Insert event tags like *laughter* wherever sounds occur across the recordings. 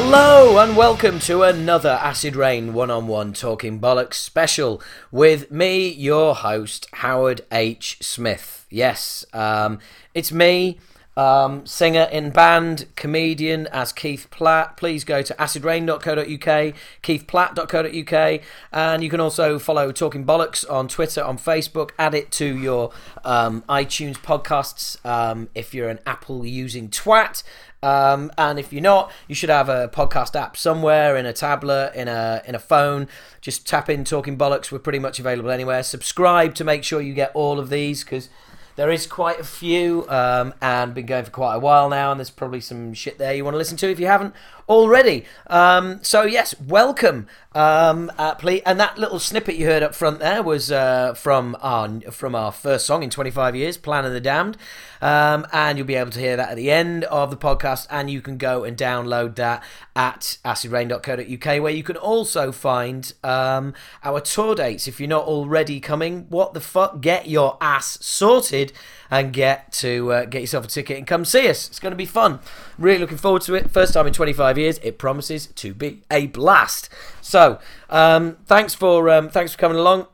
Hello and welcome to another Acid Rain one on one Talking Bollocks special with me, your host, Howard H. Smith. Yes, um, it's me, um, singer in band, comedian as Keith Platt. Please go to acidrain.co.uk, keithplatt.co.uk, and you can also follow Talking Bollocks on Twitter, on Facebook. Add it to your um, iTunes podcasts um, if you're an Apple using twat. Um, and if you're not, you should have a podcast app somewhere in a tablet, in a in a phone. Just tap in Talking Bollocks. We're pretty much available anywhere. Subscribe to make sure you get all of these because there is quite a few um, and been going for quite a while now. And there's probably some shit there you want to listen to if you haven't already. Um, so yes, welcome. Um, uh, please, and that little snippet you heard up front there was uh, from our from our first song in 25 years, "Plan of the Damned," um, and you'll be able to hear that at the end of the podcast. And you can go and download that at acidrain.co.uk, where you can also find um, our tour dates. If you're not already coming, what the fuck? Get your ass sorted and get to uh, get yourself a ticket and come see us. It's going to be fun. Really looking forward to it. First time in 25 years. It promises to be a blast. So, um, thanks for um, thanks for coming along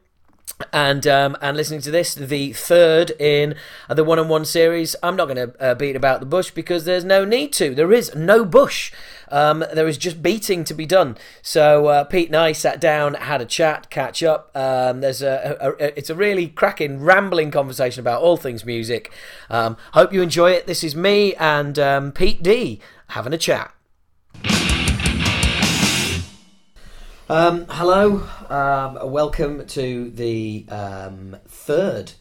and um, and listening to this, the third in the one on one series. I'm not going to uh, beat about the bush because there's no need to. There is no bush. Um, there is just beating to be done. So uh, Pete and I sat down, had a chat, catch up. Um, there's a, a, a, it's a really cracking, rambling conversation about all things music. Um, hope you enjoy it. This is me and um, Pete D having a chat. Um, hello, um, welcome to the third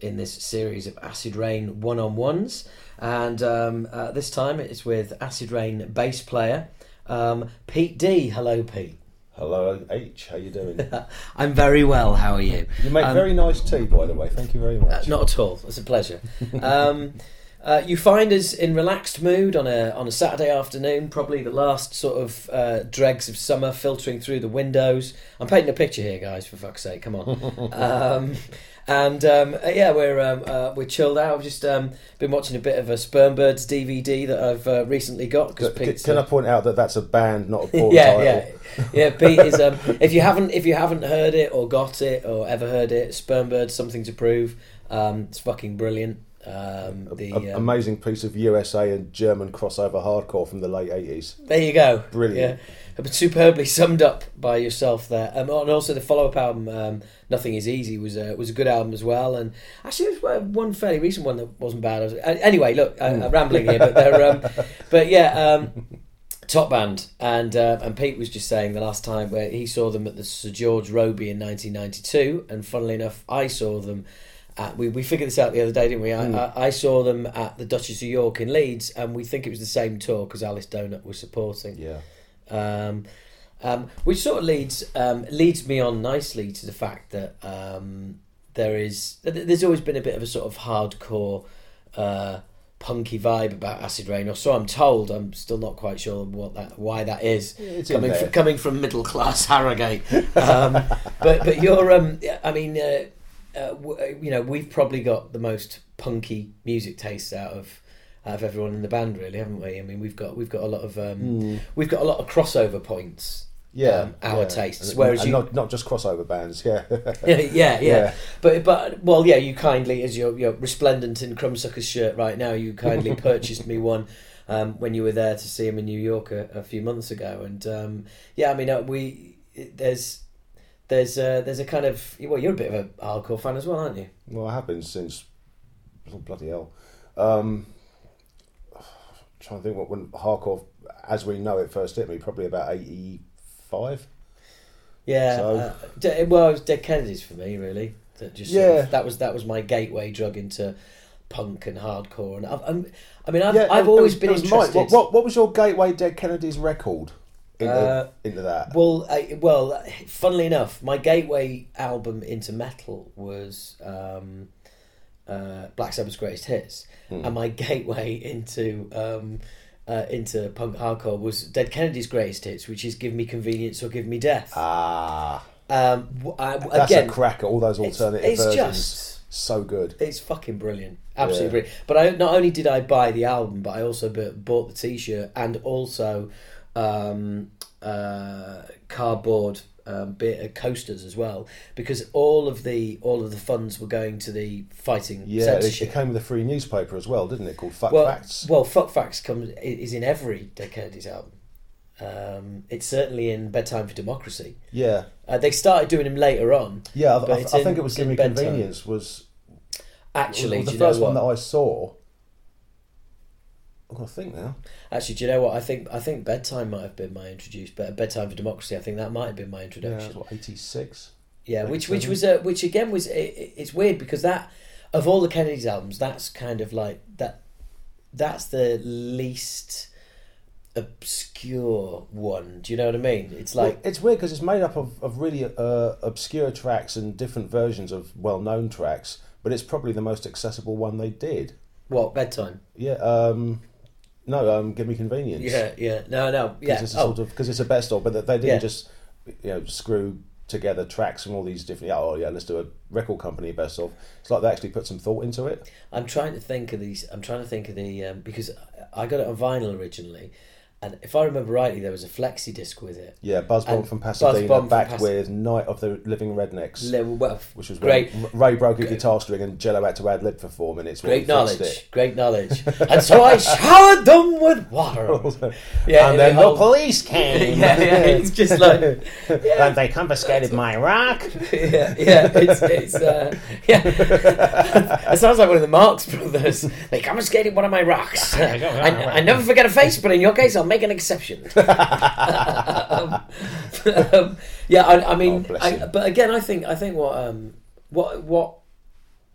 in this series of Acid Rain one on ones, and um, uh, this time it's with Acid Rain bass player um, Pete D. Hello, Pete. Hello, H. How you doing? *laughs* I'm very well. How are you? You make Um, very nice tea, by the way. Thank you very Uh, much. not at all. It's a pleasure. *laughs* Um, uh, you find us in relaxed mood on a on a Saturday afternoon, probably the last sort of uh, dregs of summer filtering through the windows. I'm painting a picture here, guys. For fuck's sake, come on. *laughs* um, and um, uh, yeah, we're um, uh, we're chilled out. I've just um, been watching a bit of a Spermbirds DVD that I've uh, recently got because Can, can uh, I point out that that's a band, not a porn *laughs* yeah, title? yeah, yeah. Pete is. Um, if you haven't, if you haven't heard it or got it or ever heard it, Spermbirds, something to prove. Um, it's fucking brilliant. Um, the A- um, amazing piece of USA and German crossover hardcore from the late eighties. there you go, Brilliant. Yeah, superbly *laughs* summed up by yourself there. Um, and also the follow-up album, um, "Nothing Is Easy," was a was a good album as well. And actually, there was one fairly recent one that wasn't bad. Uh, Anyway, look, I, I'm rambling here, but they're, um, *laughs* but yeah. Um, Top band, and uh, and Pete was just saying the last time where he saw them at the Sir George Robey in 1992, and funnily enough, I saw them. At, we we figured this out the other day, didn't we? I, I, I saw them at the Duchess of York in Leeds, and we think it was the same tour because Alice Donut was supporting. Yeah. Um, um, which sort of leads um, leads me on nicely to the fact that um, there is there's always been a bit of a sort of hardcore uh, punky vibe about Acid Rain, or so I'm told. I'm still not quite sure what that why that is it's coming from, coming from middle class Harrogate. Um, but but you're um, I mean. Uh, uh, w- you know, we've probably got the most punky music tastes out of out of everyone in the band, really, haven't we? I mean, we've got we've got a lot of um, we've got a lot of crossover points. Yeah. um, our yeah. tastes. And- Whereas and you, not not just crossover bands. Yeah. *laughs* *laughs* yeah, yeah, yeah. But but well, yeah, you kindly, as you're, you're resplendent in Crumbsuckers shirt right now, you kindly *laughs* purchased me one. Um, when you were there to see him in New York a, a few months ago, and um, yeah, I mean, uh, we there's there's uh, there's a kind of well, you're a bit of a hardcore fan as well, aren't you? well, it happened since oh, bloody hell. Um, trying to think what when hardcore, as we know it, first hit me. Probably about eighty five. Yeah. So- uh, well, it was Dead Kennedys for me, really. That just sort Yeah. of- that was that was my gateway drug into punk and hardcore, and I've, I'm, mean, I've, Yeah, I've always was- been interested. What, what, what was your gateway Dead Kennedy's record into, Uh, into that? Well, I, well, funnily enough, my gateway album into metal was um, uh, Black Sabbath's Greatest Hits, Hmm. and my *laughs* gateway into um, uh, into punk hardcore was Dead Kennedy's Greatest Hits, which is "Give Me Convenience" or "Give Me Death." ah, Um, I- that's again, a cracker. All those it's, alternative it's versions, just so good. it's fucking brilliant, absolutely Yeah. brilliant. But I not only did I buy the album, but I also bought the T-shirt and also um, uh, cardboard um, bit, uh, coasters as well, because all of the all of the funds were going to the fighting Yeah, it, it came with a free newspaper as well, didn't it? Called Fuck well, Facts. well, fuck facts comes is in every Dead Kennedys album. Um, it's certainly in Bedtime for Democracy. Yeah, Uh, they started doing them later on. yeah. I, I, I think in- it was Gimme. Convenience was, Actually, the first one that I saw. I'm gonna think now. Actually, do you know what? I think I think bedtime might have been my introduced, but bedtime for democracy. I think that might have been my introduction. was what eighty six. Yeah, which which was uh, which again was it- it's weird because that of all the Kennedys albums, that's kind of like that. That's the least obscure one. Do you know what I mean? It's like Well, it's weird because it's made up of, of really uh, obscure tracks and different versions of well known tracks, but it's probably the most accessible one they did. what bedtime? Yeah. Um, no, um, give me convenience. Yeah, yeah, no, no, yeah. Because it's a oh, sort of it's a best of, but they- they didn't Yeah. just you know screw together tracks from all these different. Yeah, oh yeah, let's do a record company best of. It's like they actually put some thought into it. I'm trying to think of these. I'm trying to think of the um, because I got it on vinyl originally, and if I remember rightly, there was a flexi disc with it. Yeah, Buzz Bomb And from Pasadena, Bomb from backed Pas- with Night of the Living Rednecks, Le- well, which was great. Ray broke a guitar string and Jello had to ad lib for four minutes. Great knowledge, great *laughs* knowledge. and so I showered them with water. *laughs* Yeah, and then oh. the police *laughs* came. yeah, yeah, it's just like and they confiscated my rock. yeah, yeah, it's it's uh, yeah. it sounds like one of the Marx brothers. They confiscated one of my rocks. I, I never forget a face, but in your case, I'll make an exception. *laughs* um, um, yeah, I, I mean, Oh, I, but again, I think I think what um what what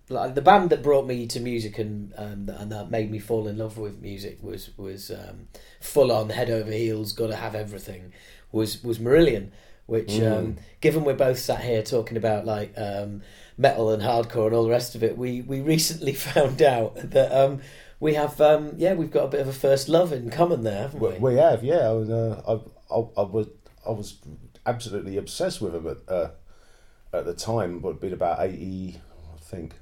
like the band that brought me to music and um, and that made me fall in love with music was was um, full on head over heels, got to have everything. Was was Marillion, which um, given we're both sat here talking about like um, metal and hardcore and all the rest of it, we we recently *laughs* found out that um, we have um, yeah we've got a bit of a first love in common there, haven't we? We, we have, yeah. I was, uh, I, I, I was, I was absolutely obsessed with him at uh, at the time. But it'd been about eighty, I think.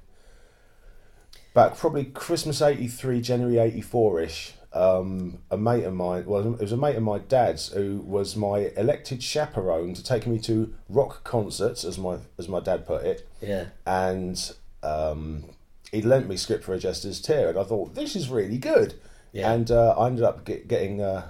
Back probably Christmas eighty three, January eighty four ish. Um, a mate of mine, well, it was a mate of my dad's who was my elected chaperone to take me to rock concerts, as my as my dad put it yeah, and um, he lent me Script for a Jester's Tear, and I thought this is really good. Yeah. And uh, I ended up get, getting uh,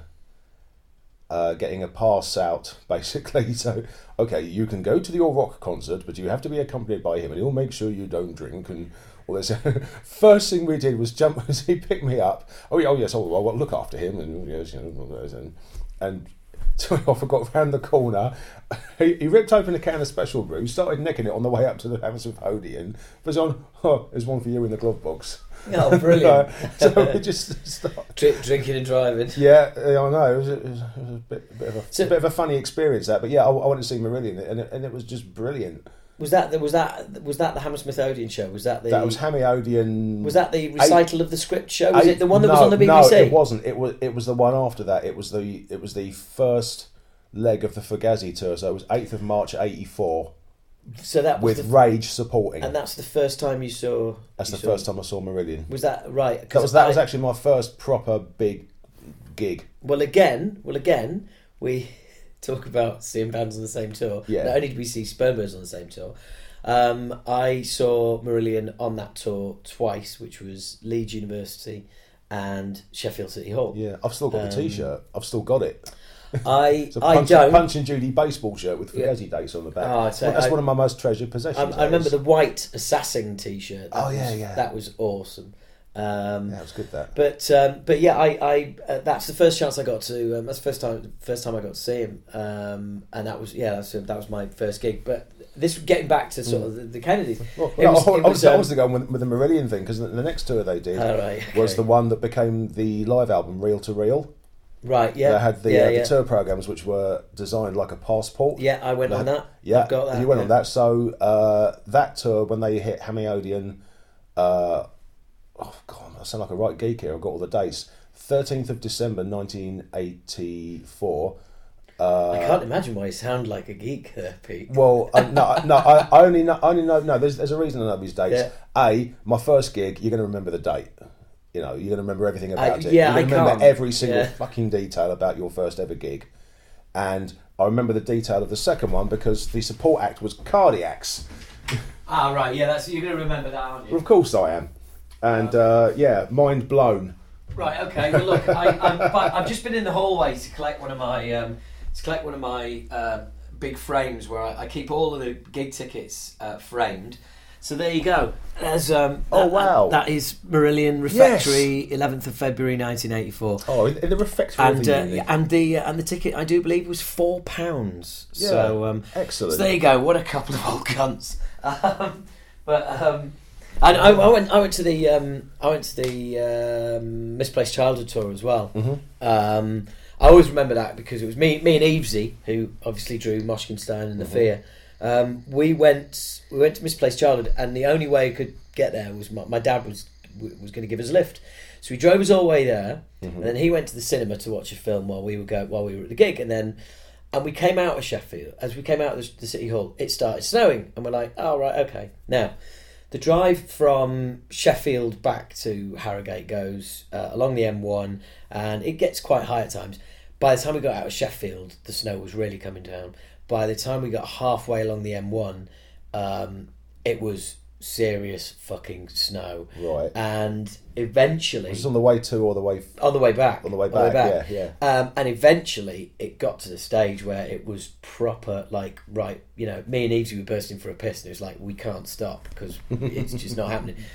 uh, getting a pass out *laughs* basically. So okay, you can go to the All Rock concert, but you have to be accompanied by him, and he'll make sure you don't drink and. all this. *laughs* First thing we did was jump. as *laughs* he picked me up? Oh, yeah, oh yes. Oh, I'll look after him, and yes, you know, and and forgot round the corner. He, he ripped open a can of special brew, started nicking it on the way up to the Hammersmith Odeon. Was on. Oh, there's one for you in the glove box. oh brilliant. *laughs* so we *laughs* just started. Drink, drinking and driving. Yeah, I know. It was, a, it was, a, it was a bit, bit of a, So- bit of a funny experience that, but yeah, I, I went to see Marillion, and it, and it was just brilliant. Was that the, was that was that the Hammersmith Odeon show? Was that the That was Hammy Odeon. was that the recital of the script show? Was I- it the one that no, was on the BBC? No, it wasn't. It was it was the one after that. It was the it was the first leg of the Fugazi tour. So it was eighth of March eighty four So that was with the, Rage supporting. and that's the first time you saw. That's you the saw- first time I saw Marillion. Was that right? That was that I- was actually my first proper big gig. Well, again, well, again, we talk about seeing bands on the same tour. Yeah. Not only did we see Spermers on the same tour, um, I saw Marillion on that tour twice, which was Leeds University and Sheffield City Hall. Yeah, I've still got Um, the T-shirt. I've still got it. I *laughs* I punch, don't. punch and Judy baseball shirt with Yeah. Fugazi dates on the back. Oh, That's I- one of my most treasured possessions. I, I remember the white assassin T-shirt. That Oh, yeah, was- yeah. That was awesome. Um, Yeah, it was good. That. But um, but yeah, I, I uh, that's the first chance I got to. Um, that's the first time first time I got to see him, um, and that was yeah, that's, that was my first gig. But this getting back to sort of the, the Kennedys. Well, no, was- I, was, was, I um, going with, with the Marillion thing because the, the next tour they did Oh, right, was the one that became the live album Real to Reel. Right, yeah, They had the, yeah, uh, yeah. the tour programs which were designed like a passport. yeah, I went They on had- that. Yeah, I've got that. you went yeah. on that. So uh, that tour when they hit Hammy Odeon, uh, oh god, I sound like a right geek here. I've got all the dates. Thirteenth of December, nineteen eighty four. I can't imagine why you sound like a geek there, Pete. Well, uh, no, no, I, I only know, I only know. No, there's there's a reason I know these dates. Yeah. A, my first gig, you're going to remember the date. You know, you're going to remember everything about it. yeah, you're I gonna remember can't. every single Yeah. fucking detail about your first ever gig. And I remember the detail of the second one because the support act was Cardiacs. Ah, right. Yeah, that's you're going to remember that, aren't you? Of course I am. And uh, yeah, mind blown. Right. Okay. Well, look, I, I'm, I've just been in the hallway to collect one of my um, to collect one of my uh, big frames where I, I keep all of the gig tickets uh, framed. So there you go. There's um. Oh, that- wow. That is Marillion Refectory, 11th of February 1984. Oh, in, the refectory And the uh, and the uh, and the ticket I do believe was four pounds. Yeah, So um, excellent. So there you go. What a couple of old cunts. *laughs* Um, but um, and I, I went I went to the um, I went to the um, misplaced childhood tour as well. Mm-hmm. Um, I always remember that because it was me me and Evesy who obviously drew Moshkinstein and the Mm-hmm. Fear. Um, we went we went to misplaced childhood and the only way I could get there was my, my dad was was going to give us a lift. So he drove us all the way there, and then he went to the cinema to watch a film while we were go while we were at the gig, and then and we came out of Sheffield. As we came out of the, the city hall, it started snowing, and we're like, "Oh right, okay." Now, the drive from Sheffield back to Harrogate goes uh, along the M1, and it gets quite high at times. By the time we got out of Sheffield, the snow was really coming down. By the time we got halfway along the M1, um, it was serious fucking snow. Right. And eventually, it Was on the way to or the way? F- on the way back. On the way back, yeah, Um, and eventually, it got to the stage where it was proper, like, right, you know, me and Evesy were bursting for a piss, and it was like, we can't stop because it's just not happening. *laughs*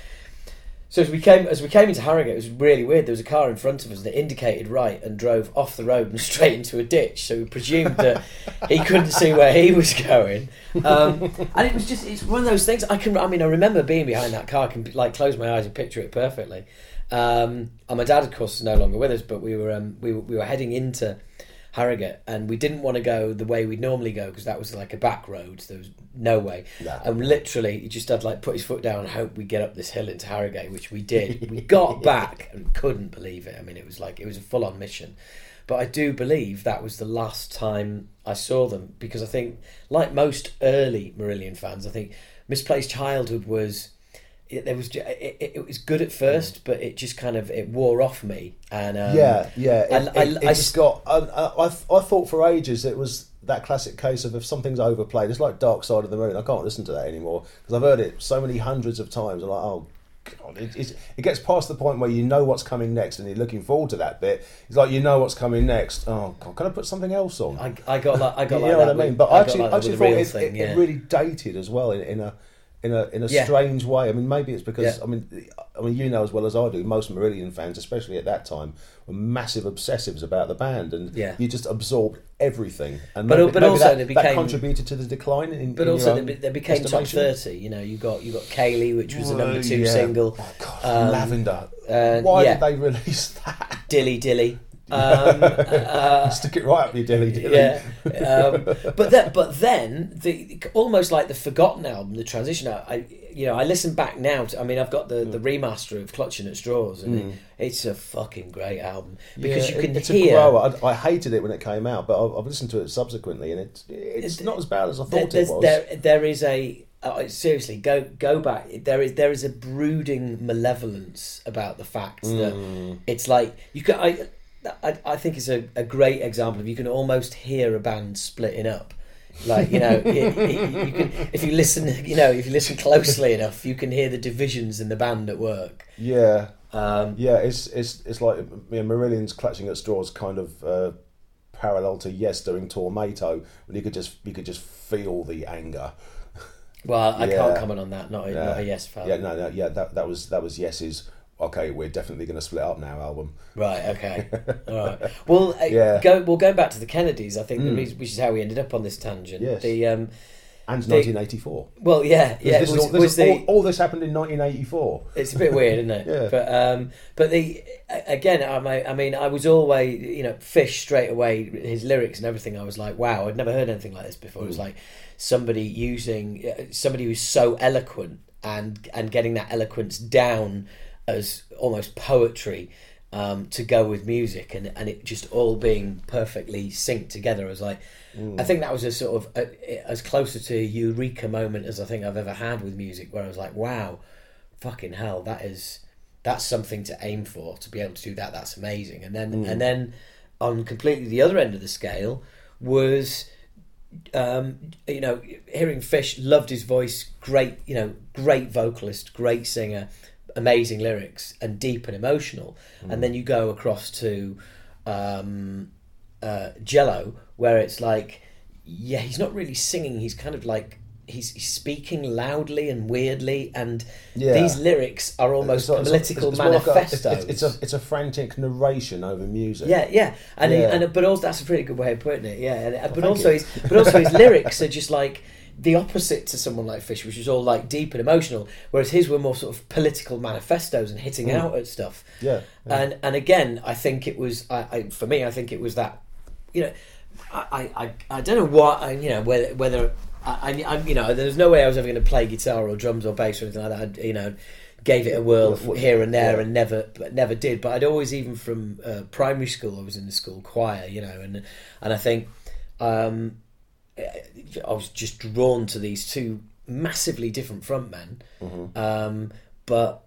So as we came as we came into Harrogate, it was really weird. There was a car in front of us that indicated right and drove off the road and *laughs* straight into a ditch. So we presumed that he couldn't see where he was going. Um, and it was just it's one of those things. I can I mean I remember being behind that car. I can like close my eyes and picture it perfectly. Um, and my dad, of course, is no longer with us, but we were um, we we were heading into Harrogate, and we didn't want to go the way we'd normally go because that was like a back road. So there was no way. No. And literally, he just had like put his foot down and hope we get up this hill into Harrogate, which we did. *laughs* We got back and couldn't believe it. I mean, it was like it was a full on mission. But I do believe that was the last time I saw them because I think, like most early Marillion fans, I think Misplaced Childhood was. It, there was ju- it, it, it was good at first, but it just kind of it wore off me. And um, yeah, yeah. It, I- it, I- it I just got. I, I, I thought for ages it was that classic case of if something's overplayed, it's like Dark Side of the Moon. I can't listen to that anymore because I've heard it so many hundreds of times. I'm like, oh. God, it, it's, it gets past the point where you know what's coming next and you're looking forward to that bit. It's like you know what's coming next. Oh, God, can I put something else on? I, I got like I got you like know that what I mean? with- But I actually, like I that with actually thought it, thing, it, yeah. it really dated as well in, in a in a in a Yeah. strange way. I mean, maybe it's because Yeah. I mean, I mean, you know as well as I do, most Marillion fans, especially at that time, were massive obsessives about the band, and Yeah. you just absorbed everything. And But- maybe, but maybe also that, they that became- contributed to the decline. In, But in also, they, they became top thirty. You know, you got you got Kayleigh, which was the number two yeah. single. Oh God, Um, Lavender. uh, Why did they *laughs* release that? Dilly Dilly. Um, uh, Stick it right up your dilly dilly. yeah, um, but then, but then the almost like the forgotten album, the transition. I, I you know, I listen back now. To, I mean, I've got the, the remaster of Clutching at Straws, and it, it's a fucking great album because Yeah, you can it's hear. a grower. I, I hated it when it came out, but I've, I've listened to it subsequently, and it's it's not as bad as I thought it was. there, there is a uh, seriously go go back. There is there is a brooding malevolence about the fact that Mm. it's like you can. I I, I think it's a, a great example of you can almost hear a band splitting up. Like you know, *laughs* it, it- you can if you listen, you know, if you listen closely enough, you can hear the divisions in the band at work. Yeah, Um, yeah. It's it's it's like you know, Marillion's clutching at straws, kind of uh, parallel to Yes doing Tormato, when you could just you could just feel the anger. well, I Yeah. can't comment on that. Not a, Yeah. not a yes fan. Yeah, no, no, yeah. That that was that was Yes's. Okay, we're definitely going to split up now. Album. Right. Okay. *laughs* All right. Well, uh, Yeah. go. Well, going back to the Kennedys, I think the reason, which is how we ended up on this tangent. Yes. The um. And They- 1984. Well, yeah, yeah. this it is was, all, this was the, all, all this happened in 1984. It's a bit weird, isn't it? *laughs* Yeah. But um, but the again, I mean, I mean, I was always you know fish straight away. His lyrics and everything, I was like, wow, I'd never heard anything like this before. It Mm. was like somebody using uh, somebody who's so eloquent and and getting that eloquence down as almost poetry. Um, to go with music and, and it just all being perfectly synced together. I was like, Mm. I think that was a sort of a, as closer to a eureka moment as I think I've ever had with music, where I was like, wow, fucking hell, that is that's something to aim for. To be able to do that, that's amazing. And then Mm. and then on completely the other end of the scale was um, you know, hearing Fish, loved his voice, great, you know, great vocalist, great singer, amazing lyrics, and deep and emotional. And then you go across to um, uh, Jello, where it's like, yeah, he's not really singing. He's kind of like he's, he's speaking loudly and weirdly, and Yeah. these lyrics are almost It's like- it's political it's more like a- manifestos. it's, a it's a frantic narration over music. Yeah, yeah, and He, and but also that's a pretty good way of putting it. Yeah, and, but also you. his but also his *laughs* lyrics are just like the opposite to someone like Fish, which was all like deep and emotional, whereas his were more sort of political manifestos and hitting out at stuff. Yeah, yeah. and and again, I think it was I, I for me, I think it was that you know, I I, I, don't know what I, you know whether whether I, I you know there's no way I was ever going to play guitar or drums or bass or anything like that. I, you know. Gave it a whirl here and there, yeah. and never, but never did. But I'd always, even from uh, primary school, I was in the school choir, you know, and and I think um, I was just drawn to these two massively different frontmen, um, but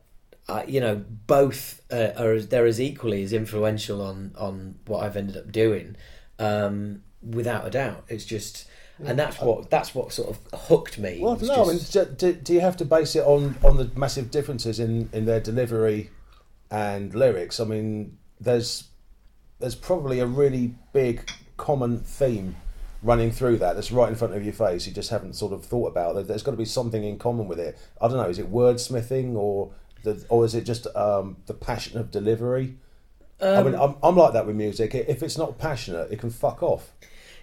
uh, you know, both uh, are as- they're as equally as influential on on what I've ended up doing, um, without a doubt. It's just. And that's what that's what sort of hooked me. Well, no, just- I mean, do, do you have to base it on, on the massive differences in, in their delivery and lyrics? I mean, there's there's probably a really big common theme running through that that's right in front of your face. You just haven't sort of thought about. There- There's got to be something in common with it. I don't know. Is it wordsmithing or the, or is it just um, the passion of delivery? I mean, I'm, I'm like that with music. If it's not passionate, it can fuck off.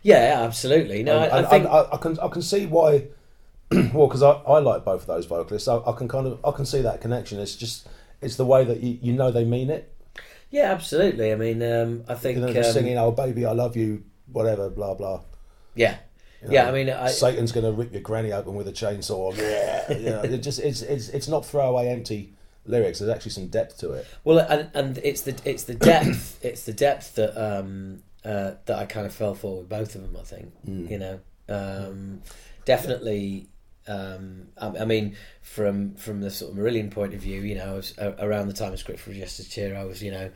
yeah, absolutely. No, And- I, and- I think I, I can I can see why. *clears throat* well, because I, I like both of those vocalists, I, I can kind of I can see that connection. It's just it's the way that you, you know they mean it. yeah, absolutely. I mean, um, I think You know, um, singing "Oh baby, I love you," whatever, blah blah. Yeah, You know, yeah. I mean, I, Satan's going to rip your granny open with a chainsaw. Yeah, you know, it just it's it's it's not throwaway empty lyrics. There's actually some depth to it. Well, and and it's the it's the depth *coughs* it's the depth that um uh, that I kind of fell for with both of them. I think you know um, definitely. Um, I, I mean, from from the sort of Marillion point of view, you know, I was, uh, around the time of Script for Jester's Tear, I was you know.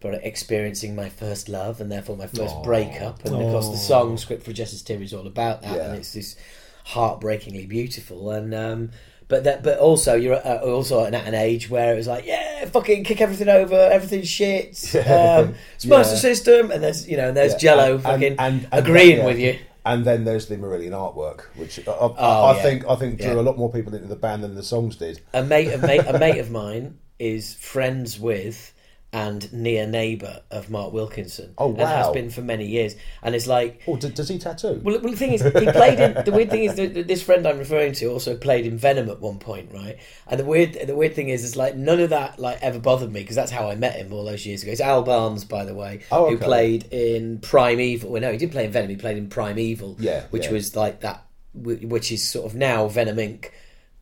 Probably experiencing my first love and therefore my first Aw. breakup, and of course the song "Script for Jester's Tear" is all about that, Yeah. and it's this heartbreakingly beautiful. And um, but that, but also you're uh, also at an age where it was like, yeah, fucking kick everything over, everything's shit, *laughs* um, smash the Yeah. system, and there's you know, and there's Yeah, Jello and- fucking and- and- agreeing with you. And then there's the Marillion artwork, which I, I, Oh, I yeah. think I think drew Yeah. a lot more people into the band than the songs did. A mate, a mate, a *laughs* mate of mine is friends with and near neighbour of Mark Wilkinson. Oh, and has been for many years, and it's like Oh, d- does he tattoo? Well, the thing is, he played in. The weird thing is that this friend I'm referring to also played in Venom at one point, right? And the weird, the weird thing is, is like none of that like ever bothered me because that's how I met him all those years ago. It's Al Barnes, by the way, Oh, who played in Prime Evil. Well, no, he didn't play in Venom. He played in Prime Evil, Yeah, which yeah. was like that, which is sort of now Venom Inc.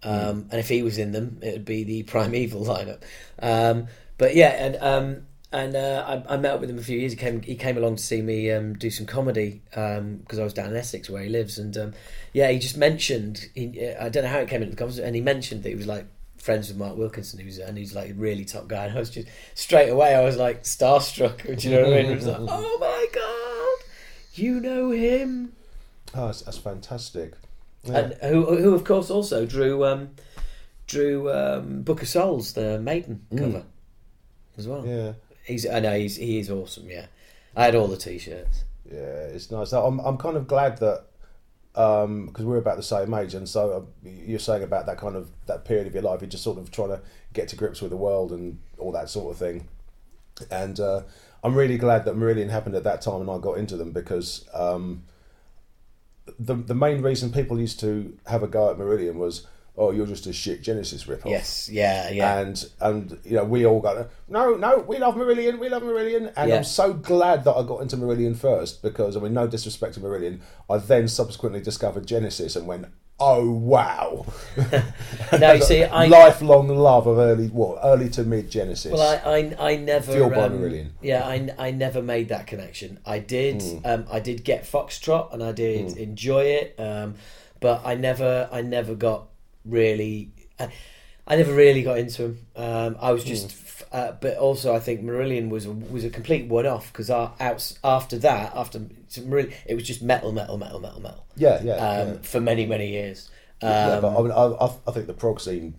Um, Hmm. And if he was in them, it would be the Prime Evil lineup. Um, but yeah, and um, and uh, I, I met up with him a few years. He came he came along to see me um, do some comedy because I was down in Essex where he lives, and um, yeah, he just mentioned he, I don't know how it came into the conversation, and he mentioned that he was like friends with Mark Wilkinson, who's and he's like a really top guy, and I was just straight away I was like starstruck. *laughs* Do you know what I mean? It was like, *laughs* oh my god, you know him, Oh, that's, that's fantastic. Yeah. and who who of course also drew um, drew um, Book of Souls, the Maiden cover as well. yeah. He's I know he's he is awesome. Yeah, I had all the t-shirts. Yeah, it's nice. I'm I'm kind of glad that because we're about the same age, and so uh, you're saying about that kind of that period of your life, you're just sort of trying to get to grips with the world and all that sort of thing. And uh, I'm really glad that Marillion happened at that time, and I got into them because um, the the main reason people used to have a go at Marillion was, oh, you're just a shit Genesis ripoff. Yes, yeah, yeah. And and you know we all got no no we love Marillion we love Marillion and Yeah. I'm so glad that I got into Marillion first because I mean no disrespect to Marillion I then subsequently discovered Genesis and went oh wow *laughs* No, you *laughs* see, I- lifelong love of early what early to mid Genesis Well, I, I, I never. Fueled by um, Marillion. Yeah, I, I never made that connection. I did. Hmm. Um, I did get Foxtrot, and I did enjoy it. Um, but I never, I never got really. I, I never really got into him. Um, I was just, f uh, but also I think Marillion was a, was a complete one off because after that, after Marillion, it was just metal, metal, metal, metal, metal Yeah, yeah. um, yeah. for many many years. Um, yeah, but I mean, I, I, think the prog scene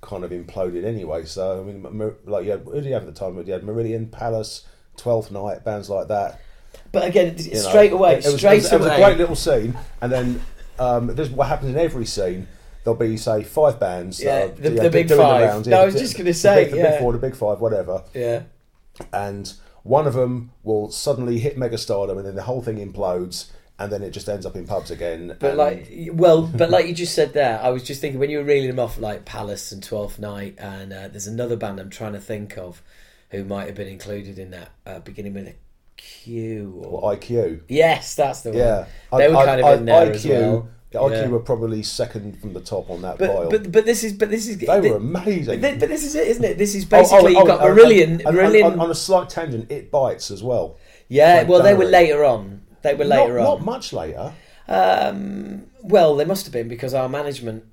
kind of imploded anyway. So I mean, like you had, who did you have at the time? You had Marillion, Pallas, Twelfth Night, bands like that. but again, you know. straight away, it, it was, straight it was, it was a great little scene, and then um, this is what happens in every scene. There'll be say five bands. that Yeah, are, the- yeah, the big five. rounds, No, I was the- just gonna the say, big- the yeah. big four, the big five, whatever. yeah. and one of them will suddenly hit megastardom, and then the whole thing implodes, and then it just ends up in pubs again. But and- like, well, but like you just said there, I was just thinking when you were reeling them off, like Pallas and Twelfth Night, and uh, there's another band I'm trying to think of who might have been included in that, uh, beginning with a Q. Or... Well, IQ. yes, that's the one. Yeah, They I- were I- kind of I- in there IQ, as well. IQ Yeah. were probably second from the top on that But, pile. but but this is but this is they were amazing. But, thi- but this is it, isn't it? This is Oh, oh, basically oh, you've got and- Marillion. Marillion. on, a slight tangent, it bites as well. yeah, Frank well, they were later on. They were later not, on. not much later. Um, well, they must have been because our management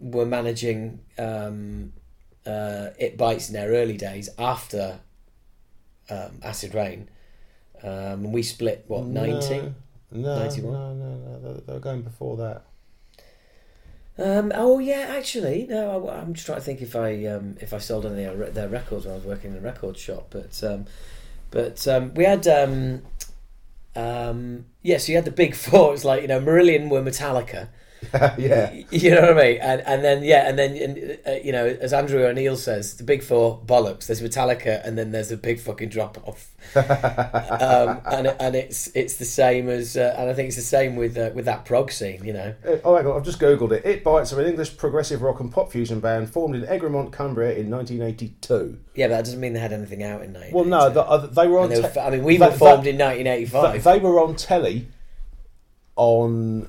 were managing um, uh, It Bites in their early days after um, Acid Rain. Um, and we split, what, 90? No, 91? no, no, no. They, were going before that. Um, oh, yeah, actually. No, I, am just trying to think if I um, if I sold any of their, their records when I was working in a record shop. But um, but um, we had. Um, um, yeah, so you had the big four. It was like, you know, Marillion were Metallica. *laughs* yeah, *laughs* You know what I mean? And and then yeah, and then and, uh, you know, as Andrew O'Neill says, the big four bollocks. There's Metallica, and then there's a big fucking drop off. *laughs* um, and and it's it's the same as, uh, and I think it's the same with uh, with that prog scene. You know, Uh, Oh, my god, I've just googled it. It Bites are an English progressive rock and pop fusion band formed in Egremont, Cumbria in 1982. yeah, but that doesn't mean they had anything out in night. Well, no, the, uh, they were on. they were, te- I mean, we that- were formed that- in 1985. They were on telly. On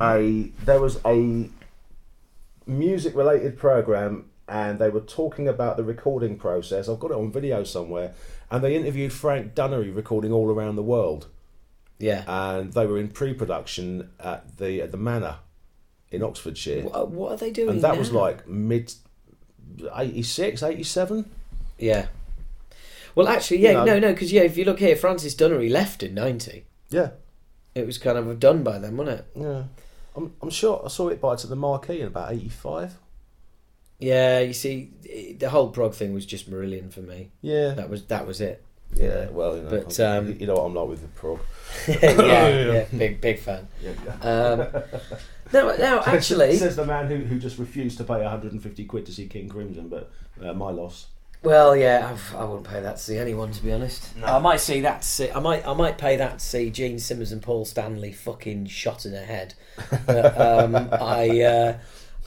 a there was a music related program, and they were talking about the recording process. I've got it on video somewhere, and they interviewed Frank Dunnery recording all around the world, yeah. and they were in pre-production at the at the Manor in Oxfordshire, what, what are they doing? and that was like mid 86, 87. yeah. Well, actually, yeah, You know- no, no, because yeah, if you look here, Francis Dunnery left in 90. Yeah, It was kind of done by then, wasn't it? yeah. I'm, I'm sure I saw it bites at the Marquee in about 85. Yeah, you see, the whole prog thing was just Marillion for me. Yeah. That was that was it. Yeah, well, you know, But, um, you know what I'm like with the prog. *laughs* *laughs* yeah, *laughs* yeah, big big fan. Um, no, no, actually, says the man who, who just refused to pay 150 quid to see King Crimson, but uh, my loss. Well, yeah, I've, I wouldn't pay that to see anyone, to be honest. I might see that. To see, I might, I might pay that to see Gene Simmons and Paul Stanley fucking shot in the head. But, um, *laughs* I, uh,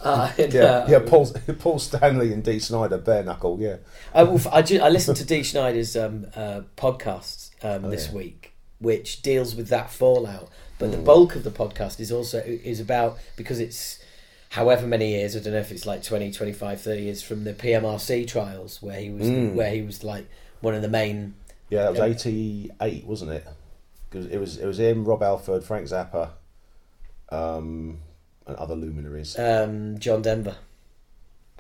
uh, Yeah, no. yeah. Paul Paul Stanley and Dee Snider, bare knuckle. Yeah, I, will, I, ju- I listened to Dee Snider's um, uh, podcast um, Oh, this yeah. week, which deals with that fallout. But Hmm. the bulk of the podcast is also is about because it's however many years. I don't know if it's like 20, 25, 30 years from the PMRC trials where he was Mm. where he was like one of the main. yeah. That was Yeah. 88, wasn't it? Because it was it was him, Rob Halford, Frank Zappa, um, and other luminaries. Um, John Denver,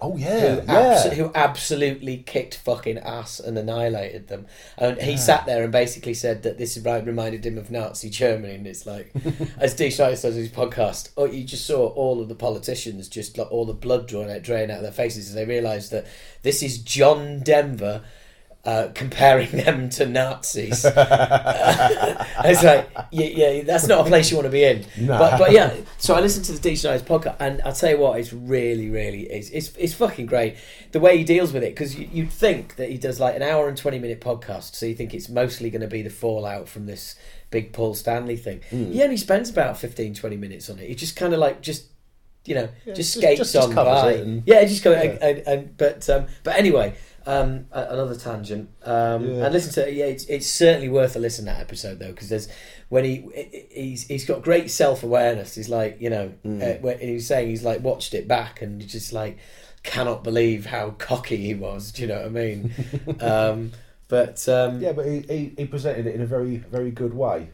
oh who, yeah, yeah. abso- who absolutely kicked fucking ass and annihilated them. And he sat there and basically said that this reminded him of Nazi Germany. And it's like, *laughs* as Dee Snider says in his podcast, oh, you just saw all of the politicians just like all the blood drawn out, drain out of their faces as they realised that this is John Denver. Uh, comparing *laughs* them to Nazis, *laughs* it's like, yeah, yeah, that's not a place you want to be in. No. But, but yeah, so I listened to the Dee Snider's podcast, and I'll tell you what, it's really, really, it's, it's, it's fucking great the way he deals with it because you, you'd think that he does like an hour and 20 minute podcast, so you think it's mostly going to be the fallout from this big Paul Stanley thing. Hmm. He only spends about 15, 20 minutes on it. He just kind of like, just, you know, Yeah, just just- skates just- just on covers by. it and- yeah, just go, Yeah. And, and, and, but, um, but anyway. Um, another tangent. Um, Yeah. And listen to yeah, it's, it's certainly worth a listen that episode though because there's when he he's he's got great self awareness. He's like you know Mm. uh, when he was saying he's like watched it back and just like cannot believe how cocky he was. Do you know what I mean? *laughs* um, but um, Yeah, but he, he, he presented it in a very very good way.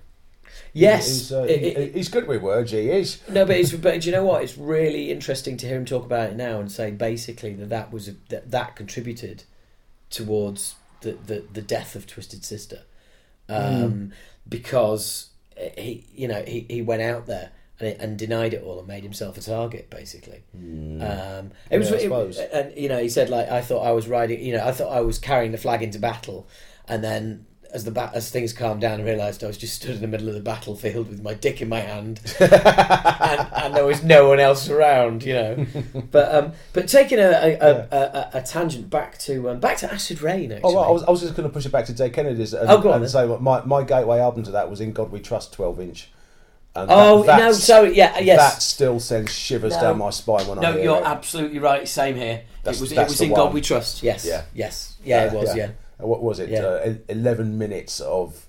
Yes, he's, uh, it- it- he's good with words. He is. No, but it's but do you know what? It's really interesting to hear him talk about it now and say basically that that was a, that that contributed towards the, the, the death of Twisted Sister, um, because he you know he, he went out there and, and denied it all and made himself a target basically. Um, it was Yeah, I it- and you know he said like I thought I was riding you know I thought I was carrying the flag into battle, and then. As the ba- as things calmed down, I realised I was just stood in the middle of the battlefield with my dick in my hand, *laughs* and, and there was no one else around, you know. *laughs* But um, but taking a a, a, a, a tangent back to um, back to Acid Rain actually. Oh, I was, I was just going to push it back to Dead Kennedys and, Oh, go on and say my, my gateway album to that was In God We Trust 12 inch. And oh that- no, sorry, yeah, yes. That still sends shivers No. down my spine when I no, you're it. absolutely right. Same here. That's- it was it was in God we trust. Yes, Yeah. yes, yeah, it was. Yeah, Uh, What was it? Yeah. Uh, e- 11 minutes of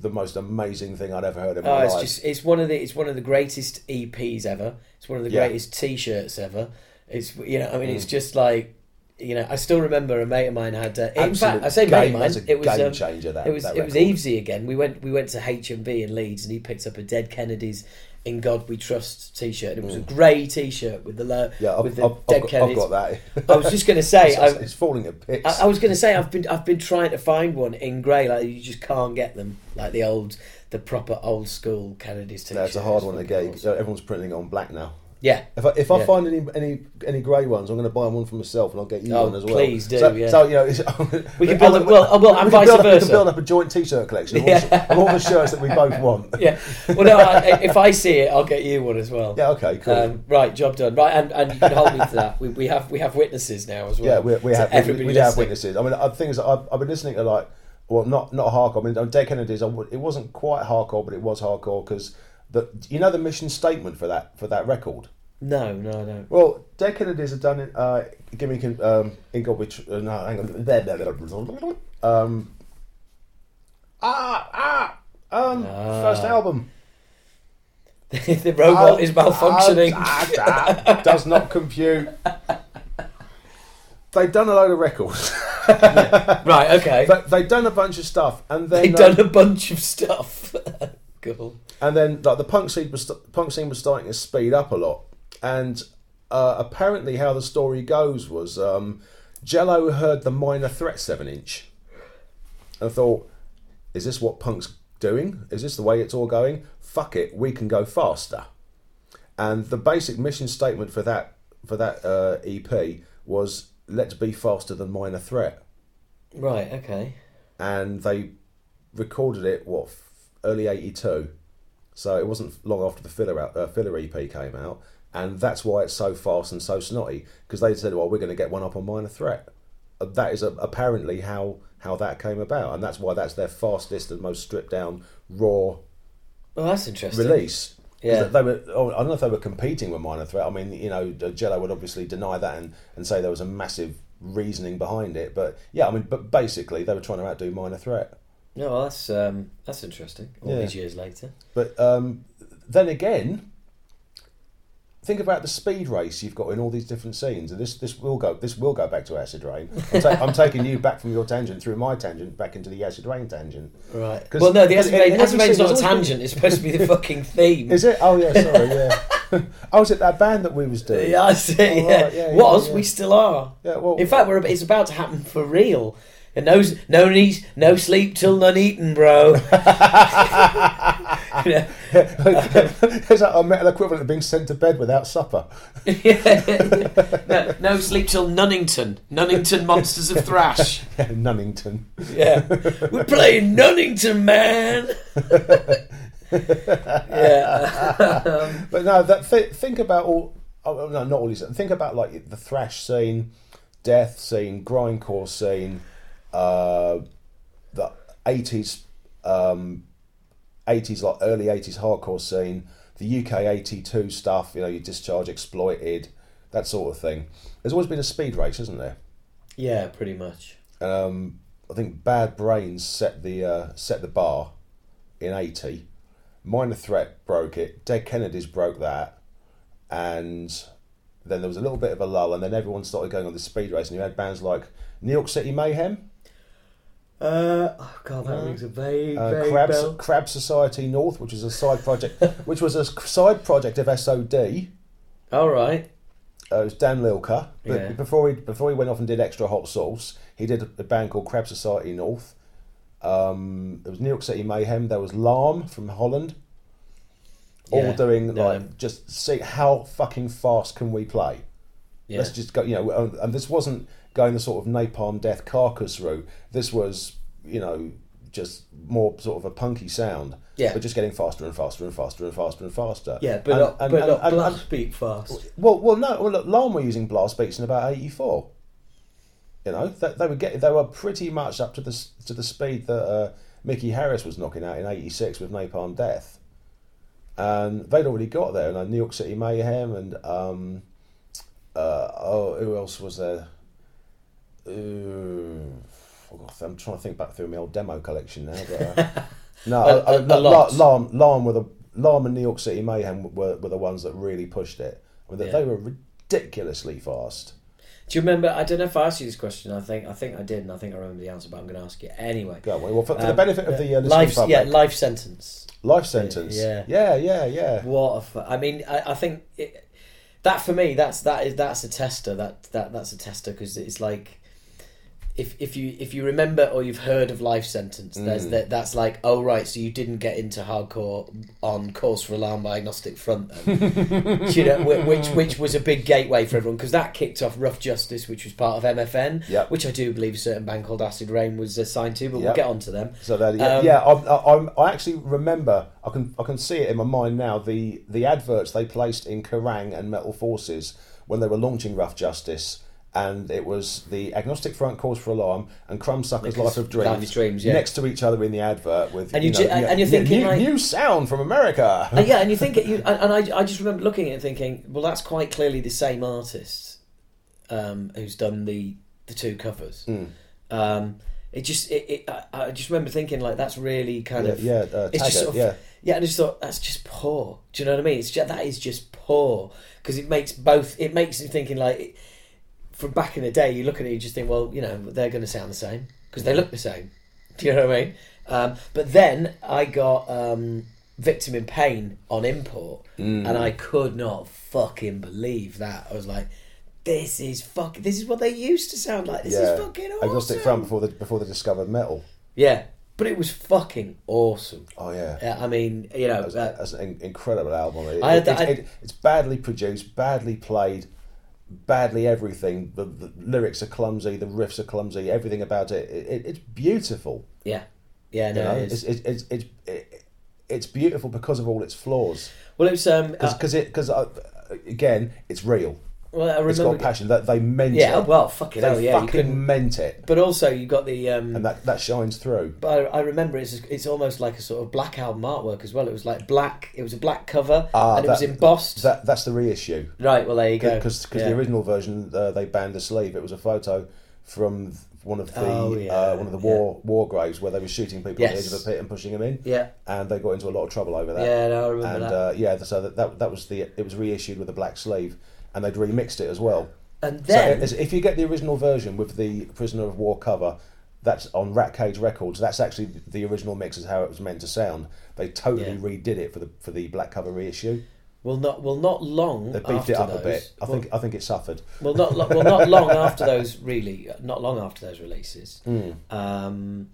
the most amazing thing I'd ever heard in my Oh, it's life. just it's one of the it's one of the greatest EPs ever. It's one of the Yeah. greatest T-shirts ever. It's you know I mean Mm. it's just like you know I still remember a mate of mine had uh, in fact I say mate of mine a it was game um, changer, that- it was that it was. Evesy again. We went we went to H and B in Leeds and he picked up a Dead Kennedys in God We Trust T-shirt. It was a grey T-shirt with the lo- Mm. yeah, I've, with the I've, Dead I've, got, I've Kennedys. got that. I was just going *laughs* to say it's, I, it's falling to bits. I, I was going to say I've been I've been trying to find one in grey. Like you just can't get them. Like the old, the proper old school Kennedy's t-shirt. That's a hard one to get. Everyone's printing on black now. Yeah, If I, if I Yeah. find any any any grey ones, I'm going to buy one for myself, and I'll get you Oh, one as well. please do, So, yeah. so you know, it's, We can build a- well, uh, well, and we vice build up- We can build up a joint T-shirt collection of, all, Yeah. of all the shirts that we both *laughs* want. yeah. Well, no, I, if I see it, I'll get you one as well. Yeah. Okay. Cool. Um, right, job done. Right, and, and you can hold me to that. We, we have we have witnesses now as well. yeah, we, we So have we, everybody we have witnesses. I mean, the thing is, I've, I've been listening to like, well, not not hardcore. I mean, Dead Kennedys, I it wasn't quite hardcore, but it was hardcore because the you know the mission statement for that for that record. No, no, no. Well, Dead Kennedys have done it. Uh, give me um, in God we tr- uh, no, hang on. Um, ah ah um Ah. first album. *laughs* the robot is malfunctioning. ah, ah, ah, does not compute. They've done a load of records. *laughs* right, okay. But they've done a bunch of stuff, and then They've uh, done a bunch of stuff. *laughs* cool. and then like the punk scene was st- punk scene was starting to speed up a lot, and uh, apparently how the story goes was um, Jello heard the Minor Threat seven inch, and thought, "Is this what punk's doing? Is this the way it's all going? Fuck it, we can go faster." And the basic mission statement for that for that uh, EP was, "Let's be faster than Minor Threat." Right, okay. and they recorded it what early '82, so it wasn't long after the filler out, uh, filler EP came out, and that's why it's so fast and so snotty because they said, "Well, we're going to get one up on Minor Threat." Uh, That is apparently how how that came about, and that's why that's their fastest and most stripped down raw Well, that's interesting. Release. Yeah. they were. Oh, I don't know if they were competing with Minor Threat. I mean, you know, Jello would obviously deny that and, and say there was a massive reasoning behind it. But yeah, I mean, but basically they were trying to outdo Minor Threat. No, well, that's um, that's interesting. All Yeah. these years later. But um, then again, think about the speed race you've got in all these different scenes, and this this will go this will go back to Acid Rain. I'm, ta- *laughs* I'm taking you back from your tangent through my tangent back into the Acid Rain tangent. Right. Well, no, the Acid Rain, in Acid Rain's not a tangent. It's supposed to be the *laughs* fucking theme. Is it? Oh yeah, sorry, yeah. *laughs* oh, was it that band that we was doing? Yeah, I see. Oh, yeah. right, yeah, yeah, Was yeah. we still are? Yeah, well- in fact, we're it's about to happen for real. And no, no need, no sleep till none eaten, bro. *laughs* You know? *laughs* Is that a metal equivalent of being sent to bed without supper? *laughs* no, no sleep till Nunnington. Nunnington Monsters of Thrash. Yeah, Nunnington. Yeah, we're playing Nunnington, man. yeah, But no, that th- think about all. Oh, no, not all these. Think about like the thrash scene, death scene, grindcore scene, uh, the eighties, um, eighties like early eighties hardcore scene, the UK eighty two stuff. You know, your discharge exploited, that sort of thing. There's always been a speed race, isn't there? yeah, pretty much. um, I think Bad Brains set the uh, set the bar in eighty. Minor Threat broke it. Dead Kennedys broke that, and then there was a little bit of a lull, and then everyone started going on this speed race, and you had bands like New York City Mayhem. Uh, oh god, that rings a vague, Uh, vague Crab, bell. Crab Society North, which was a side project, *laughs* which was a side project of SOD. All right. Uh, it was Dan Lilker. But Yeah. before he before he went off and did extra hot sauce, he did a, a band called Crab Society North. Um, there was New York City Mayhem. There was Larm from Holland. All Yeah, doing like just see how fucking fast can we play. Let's just go. You know, and this wasn't going the sort of Napalm Death Carcass route. This was you know just more sort of a punky sound. Yeah. but just getting faster and faster and faster and faster and faster. yeah, but And- not, and- but and- not blast beat fast. well, well, no. Well, look, Larm were using blast beats in about eighty four. You know, they, they were getting, they were pretty much up to the to the speed that uh, Mickey Harris was knocking out in eighty six with Napalm Death, and they'd already got there. And uh, New York City Mayhem and um, uh, oh, who else was there? Uh, I'm trying to think back through my old demo collection now, but uh, *laughs* no, A- I- I- a- a lot. Larm, Larm were the Larm and New York City Mayhem were, were the ones that really pushed it. I mean, they- Yeah. they were ridiculously fast. Do you remember? I don't know if I asked you this question. I think I think I did, and I think I remember the answer, but I'm going to ask you anyway. Go on, well, for, for the Um, benefit of the uh, life, public, yeah, life sentence. life sentence. Yeah. yeah, yeah, yeah. What a fu- I mean, I, I think it, that for me, that's that is that's a tester. That that that's a tester because it's like if if you if you remember or you've heard of life sentence, Mm. there's that that's like oh right, so you didn't get into hardcore on Cause for Alarm by agnostic front, then. *laughs* you know, which which was a big gateway for everyone because that kicked off Rough Justice, which was part of MFN, Yep. which I do believe a certain band called Acid Reign was assigned to, but we'll get on to them. So that yeah, Um, yeah I, I, I actually remember. I can I can see it in my mind now. The the adverts they placed in Kerrang and Metal Forces when they were launching Rough Justice. And it was the Agnostic Front Cause for Alarm and Crumbsuckers Life of Dreams, Dreams, yeah. next to each other in the advert with And you, you know, ju- and, and you're thinking, new, like- new sound from America. Uh, yeah, and you *laughs* think it, you, and, and I, I just remember looking at it and thinking, well, that's quite clearly the same artist um, who's done the the two covers. Hmm. Um, it just, it, it, I, I just remember thinking like that's really kind yeah, of, yeah, uh, it's just sort of, yeah. yeah, and I just thought that's just poor. Do you know what I mean? It's just, that is just poor because it makes both. It makes you thinking like from back in the day, you look at it, you just think, well, you know, they're going to sound the same because they look the same. Do you know what I mean? Um, but then I got um, Victim in Pain on import, Mm. and I could not fucking believe that. I was like, this is fuck. This is what they used to sound like. This yeah. is fucking awesome. Agnostic Front before they before they discovered metal. Yeah, but it was fucking awesome. Oh yeah. Yeah, I mean, you know, That's, uh, that's an incredible album. It, I it- that- it- it- it's badly produced, badly played, badly everything. The, the lyrics are clumsy, the riffs are clumsy, everything about it. it, it it's beautiful. yeah, yeah, You know, it's, it's, it's, it's, it, it's beautiful because of all its flaws. Well, it was um, uh, Because it because uh, again, it's real. Well, I It's remember. got passion. That they meant yeah, it. well, fucking they hell, yeah, you fucking couldn't. meant it, But also, you got the um, and that that shines through. But I, I remember it's it's almost like a sort of black album artwork as well. It was like black. It was a black cover Ah, and it was that- embossed. That that's the reissue. right. Well, there you go. because Yeah. the original version uh, they banned the sleeve. It was a photo from one of the Oh, yeah, uh, one of the war war graves where they were shooting people at the edge of a pit and pushing them in, Yeah. and they got into a lot of trouble over that. Yeah. No, I remember and that. uh, yeah, so that, that that was the it was reissued with a black sleeve, and they'd remixed it as well. and then it- if you get the original version with the Prisoner of War cover. That's on Rat Cage Records. That's actually the original mix, is how it was meant to sound. They totally Yeah. redid it for the for the black cover reissue. well, not well, not long. They beefed after it up those, a bit. I well, think I think it suffered. Well, not lo- well, not long after those. Really, not long after those releases. *laughs* Hmm. Um,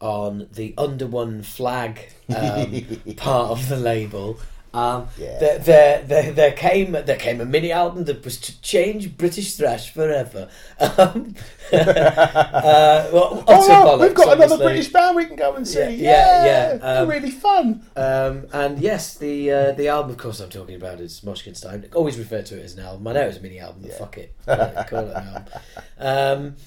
on the under one flag um, *laughs* part of the label. Um, Yeah. there, there, there, there came there came a mini album that was to change British thrash forever. *laughs* Um, *laughs* uh, well, Oh no, we've bollocks, got another. British band we can go and see. Yeah, Yeah, yeah, yeah, um, really fun. Um, and yes, the uh, the album, of course, I'm talking about is Moshkinstein. Always refer to it as an album. I know it's a mini album. but Fuck it, call it, call it an album. *laughs*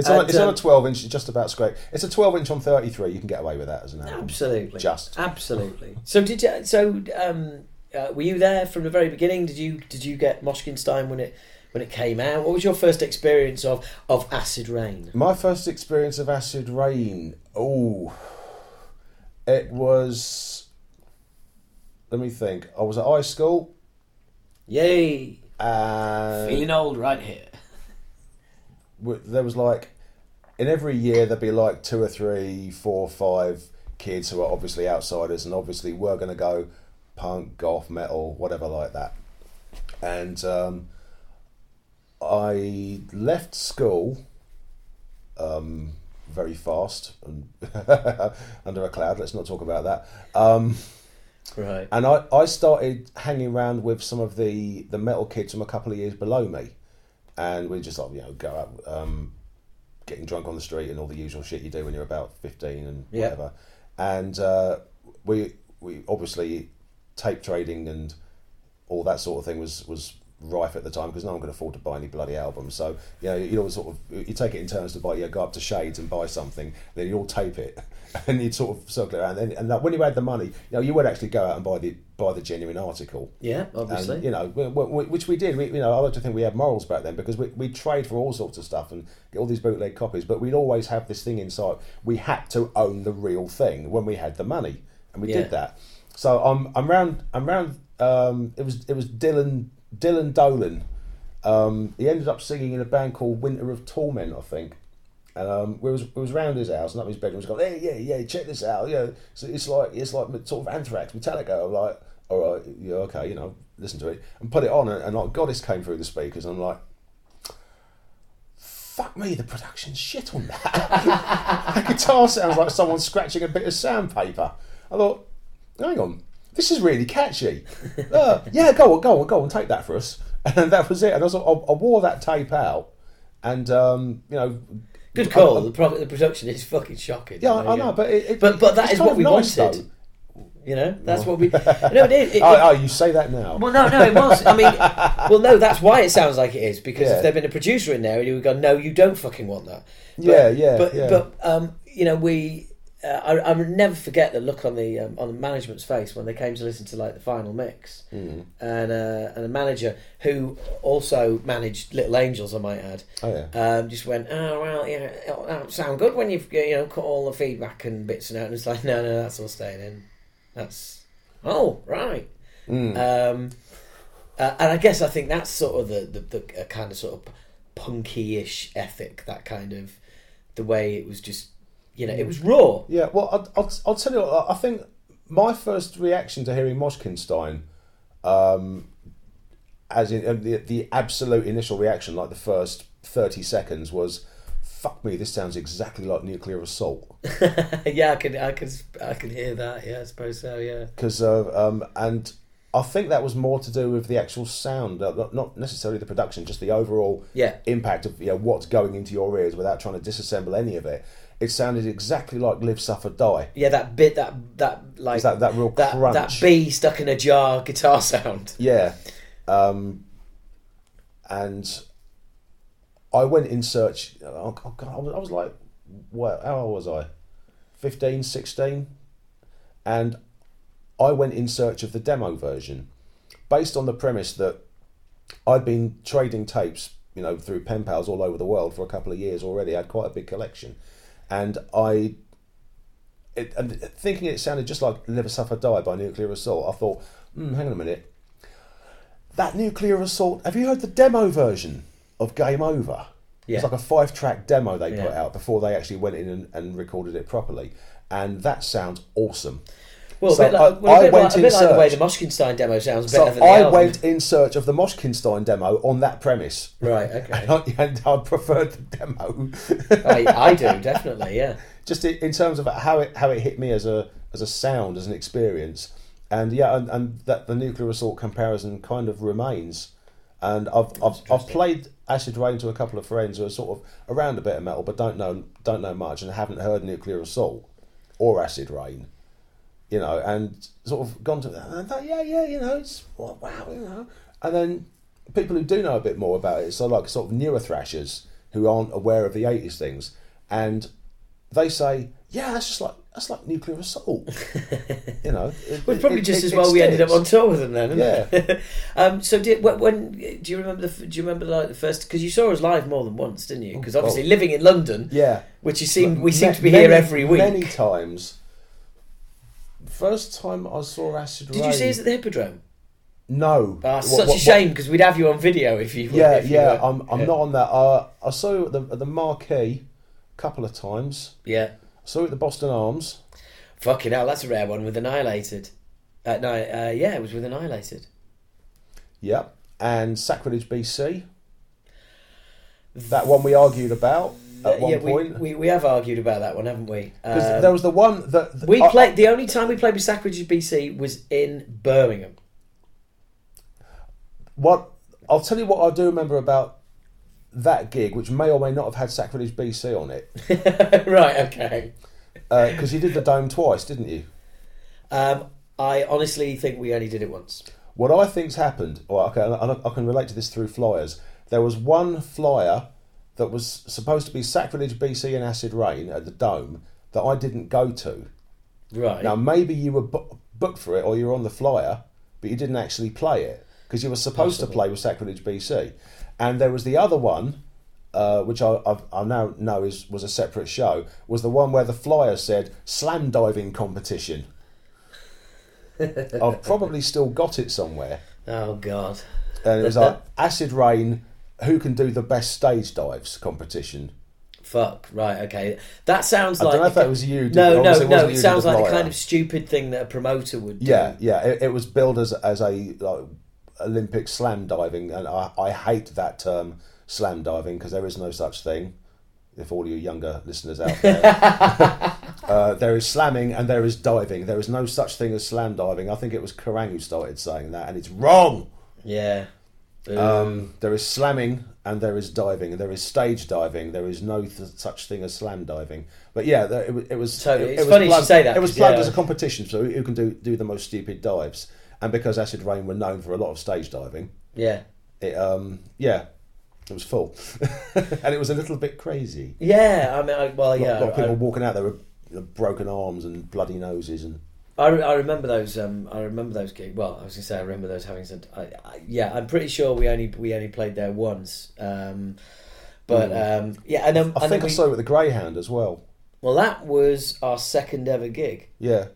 Um, It's on, and, it's on um, a 12 inch, just about scrape. It's a 12 inch on 33. You can get away with that as an album. absolutely, Just. absolutely. So did you? So um, uh, were you there from the very beginning? Did you did you get Moshkinstein when it when it came out? What was your first experience of of Acid Reign? My first experience of Acid Reign, oh, it was. Let me think. I was at high school Yay! and Feeling old right here. There was like in every year there'd be like two or three, four, five kids who are obviously outsiders and obviously were going to go punk, goth, metal, whatever like that. And um, I left school um, very fast and *laughs* under a cloud. Let's not talk about that. Um, Right. and I, I started hanging around with some of the, the metal kids from a couple of years below me. And we just like, you know, go out, um, getting drunk on the street and all the usual shit you do when you're about 15 and Yeah. whatever. And uh, we we obviously tape trading and all that sort of thing was, was rife at the time because no one could afford to buy any bloody albums. So, you know, you always sort of, you take it in turns to buy, you go up to Shades and buy something, then you all tape it. *laughs* And you'd sort of circle it around, and, and that, when you had the money, you know, you would actually go out and buy the buy the genuine article. Yeah, And, obviously. you know, we- we- which we did. We, you know, I like to think we had morals back then because we we trade for all sorts of stuff and get all these bootleg copies. But we'd always have this thing inside. We had to own the real thing when we had the money, and we Yeah. did that. So I'm I'm round I'm round. Um, it was it was Dylan Dylan Dolan. Um, he ended up singing in a band called Winter of Torment, I think. And um, we was we was round his house and up his bedroom. He was going, hey, yeah, yeah, check this out. Yeah, so it's like it's like sort of Anthrax, Metallica. I'm like, all right, yeah, okay, you know, listen to it and put it on, and, and like Goddess came through the speakers. And I'm like, fuck me, the production's shit on that. *laughs* the guitar sounds like someone scratching a bit of sandpaper. I thought, hang on, this is really catchy. Uh, yeah, go on, go on, go on, take that for us. *laughs* And that was it. And I, was, I, I wore that tape out, and um, you know, Good call. I- the, pro- the production is fucking shocking. yeah, I you know, but it, it, but but that is what we nice, wanted. though. You know, that's what we. *laughs* No, it, it, it, Oh, oh, you say that now. Well, no, no, it was. I mean, *laughs* well, no, that's why it sounds like it is because Yeah. if there'd been a producer in there, he would go, "No, you don't fucking want that." But, Yeah, yeah, But yeah. but um, you know, we. Uh, I I will never forget the look on the um, on the management's face when they came to listen to like the final mix, Mm-hmm. and uh, and a manager who also managed Little Angels, I might add, Oh yeah. um, just went, oh well, yeah, it'll, that'll sound good when you've you know cut all the feedback and bits and out, and it's like, no, no, that's all staying in. That's oh right. Mm. Um, uh, and I guess I think that's sort of the the, the kind of sort of punky-ish ethic, that kind of the way it was just, you know, it was raw. Yeah, well, I'll, I'll, I'll tell you, what, I think my first reaction to hearing Moshkinstein, um, as in the, the absolute initial reaction, like the first 30 seconds, was fuck me, this sounds exactly like nuclear assault. *laughs* yeah, I could, I could, I could hear that. Yeah, I suppose so. Yeah. Because, uh, um, and I think that was more to do with the actual sound, uh, not- not necessarily the production, just the overall Yeah. impact of you know, what's going into your ears without trying to disassemble any of it. It sounded exactly like Live, Suffer, Die. Yeah, that bit, that that like Is that, that real that crunch? that bee stuck in a jar *laughs* guitar sound. Yeah. Um, and I went in search. Oh, oh God, I was, I was like, what, how old was I? 15, 16? And I went in search of the demo version based on the premise that I'd been trading tapes, you know, through pen pals all over the world for a couple of years already. I had quite a big collection. And I it, and thinking it sounded just like Live, Suffer, Die by Nuclear Assault, I thought, hmm, hang on a minute. That Nuclear Assault, have you heard the demo version of Game Over? Yeah. It's like a five track demo they put out before they actually went in and, and recorded it properly. And that sounds awesome. Well, So a bit like, I- well, a I bit went like, in bit like the way the search. Demo sounds So than the I album. went in search of the Moshkinstein demo on that premise. Right. *laughs* Okay. And I, and I preferred the demo. I, I do *laughs* definitely. Yeah. just in, in terms of how it how it hit me as a as a sound as an experience and yeah and, and that the nuclear assault comparison kind of remains and I've I've, I've played Acid Reign to a couple of friends who are sort of around a bit of metal but don't know don't know much and haven't heard nuclear assault or Acid Reign you know and sort of gone to and I thought, yeah yeah you know it's well, wow you know and then people who do know a bit more about it so like sort of newer thrashers who aren't aware of the 80s things and they say, yeah, that's just like that's like nuclear assault. *laughs* you know, it, Well, probably it- just as well we ended up on tour with them then. Yeah. *laughs* um, so did when, when do you remember the do you remember like the first because you saw us live more than once, didn't you? Because obviously Oh. living in London, Yeah, which you seem we seem to be many- here every week. Many times. First time I saw Acid Did Rain. you see us at the Hippodrome? No. Ah, What- such what- a shame because we'd have you on video if you. yeah, if you yeah. were- I'm, I'm yeah. not on that. Uh, I saw you at the, at the marquee a couple of times. Yeah. I saw it at the Boston Arms. Fucking hell, that's a rare one with Annihilated. Uh, no, uh, yeah, it was with Annihilated. Yep. And Sacrilege BC. That one we argued about at one yeah, we, point. we, we have argued about that one, haven't we? 'Cause Um, there was the one that that- we I- played. The only time we played with Sacrilege BC was in Birmingham. What I'll tell you what I do remember about that gig, which may or may not have had Sacrilege BC on it, *laughs* right. Okay. because you did the dome twice, didn't you? Um, I honestly think we only did it once. What I think's happened, or okay, I, I can relate to this through flyers. There was one flyer that was supposed to be Sacrilege BC and Acid Reign at the Dome that I didn't go to. Right. Now maybe you were bu- booked for it or you were on the flyer, but you didn't actually play it because you were supposed to play with Sacrilege BC. And there was the other one, uh, which I, I, I now know is was a separate show. Was the one where the flyer said slam diving competition. *laughs* I've probably still got it somewhere, Oh God. and it was like Acid Reign. Who can do the best stage dives competition? Fuck. Right. Okay. That sounds I like don't know if that was you. No, no, no. It sounds like the kind of stupid thing that a promoter would do. Yeah, yeah. It, it was billed as as a like, Olympic slam diving, and I, I hate that term slam diving because there is no such thing. If all you younger listeners out there, *laughs* uh, there is slamming and there is diving. There is no such thing as slam diving. I think it was Kerrang who started saying that, and it's wrong. Yeah. Um, there is slamming and there is diving, and there is stage diving. There is no th- such thing as slam diving. But yeah, there, it, it was. Totally. It, It's it was funny you plugged, say that, It was plugged yeah. as a competition, so who can do do the most stupid dives. And because Acid Reign were known for a lot of stage diving, yeah. it um yeah, it was full, *laughs* and it was a little bit crazy. Yeah. I mean, I, well, A lot, yeah. lot of people I, walking out there with broken arms and bloody noses, and I, I remember those. Um, I remember those gigs. Well, I was gonna say I remember those having said. I, I, yeah, I'm pretty sure we only we only played there once. Um, but um, yeah, and then, Mm. I and think then I we, saw it with the Greyhound as well. well, that was our second ever gig. Yeah,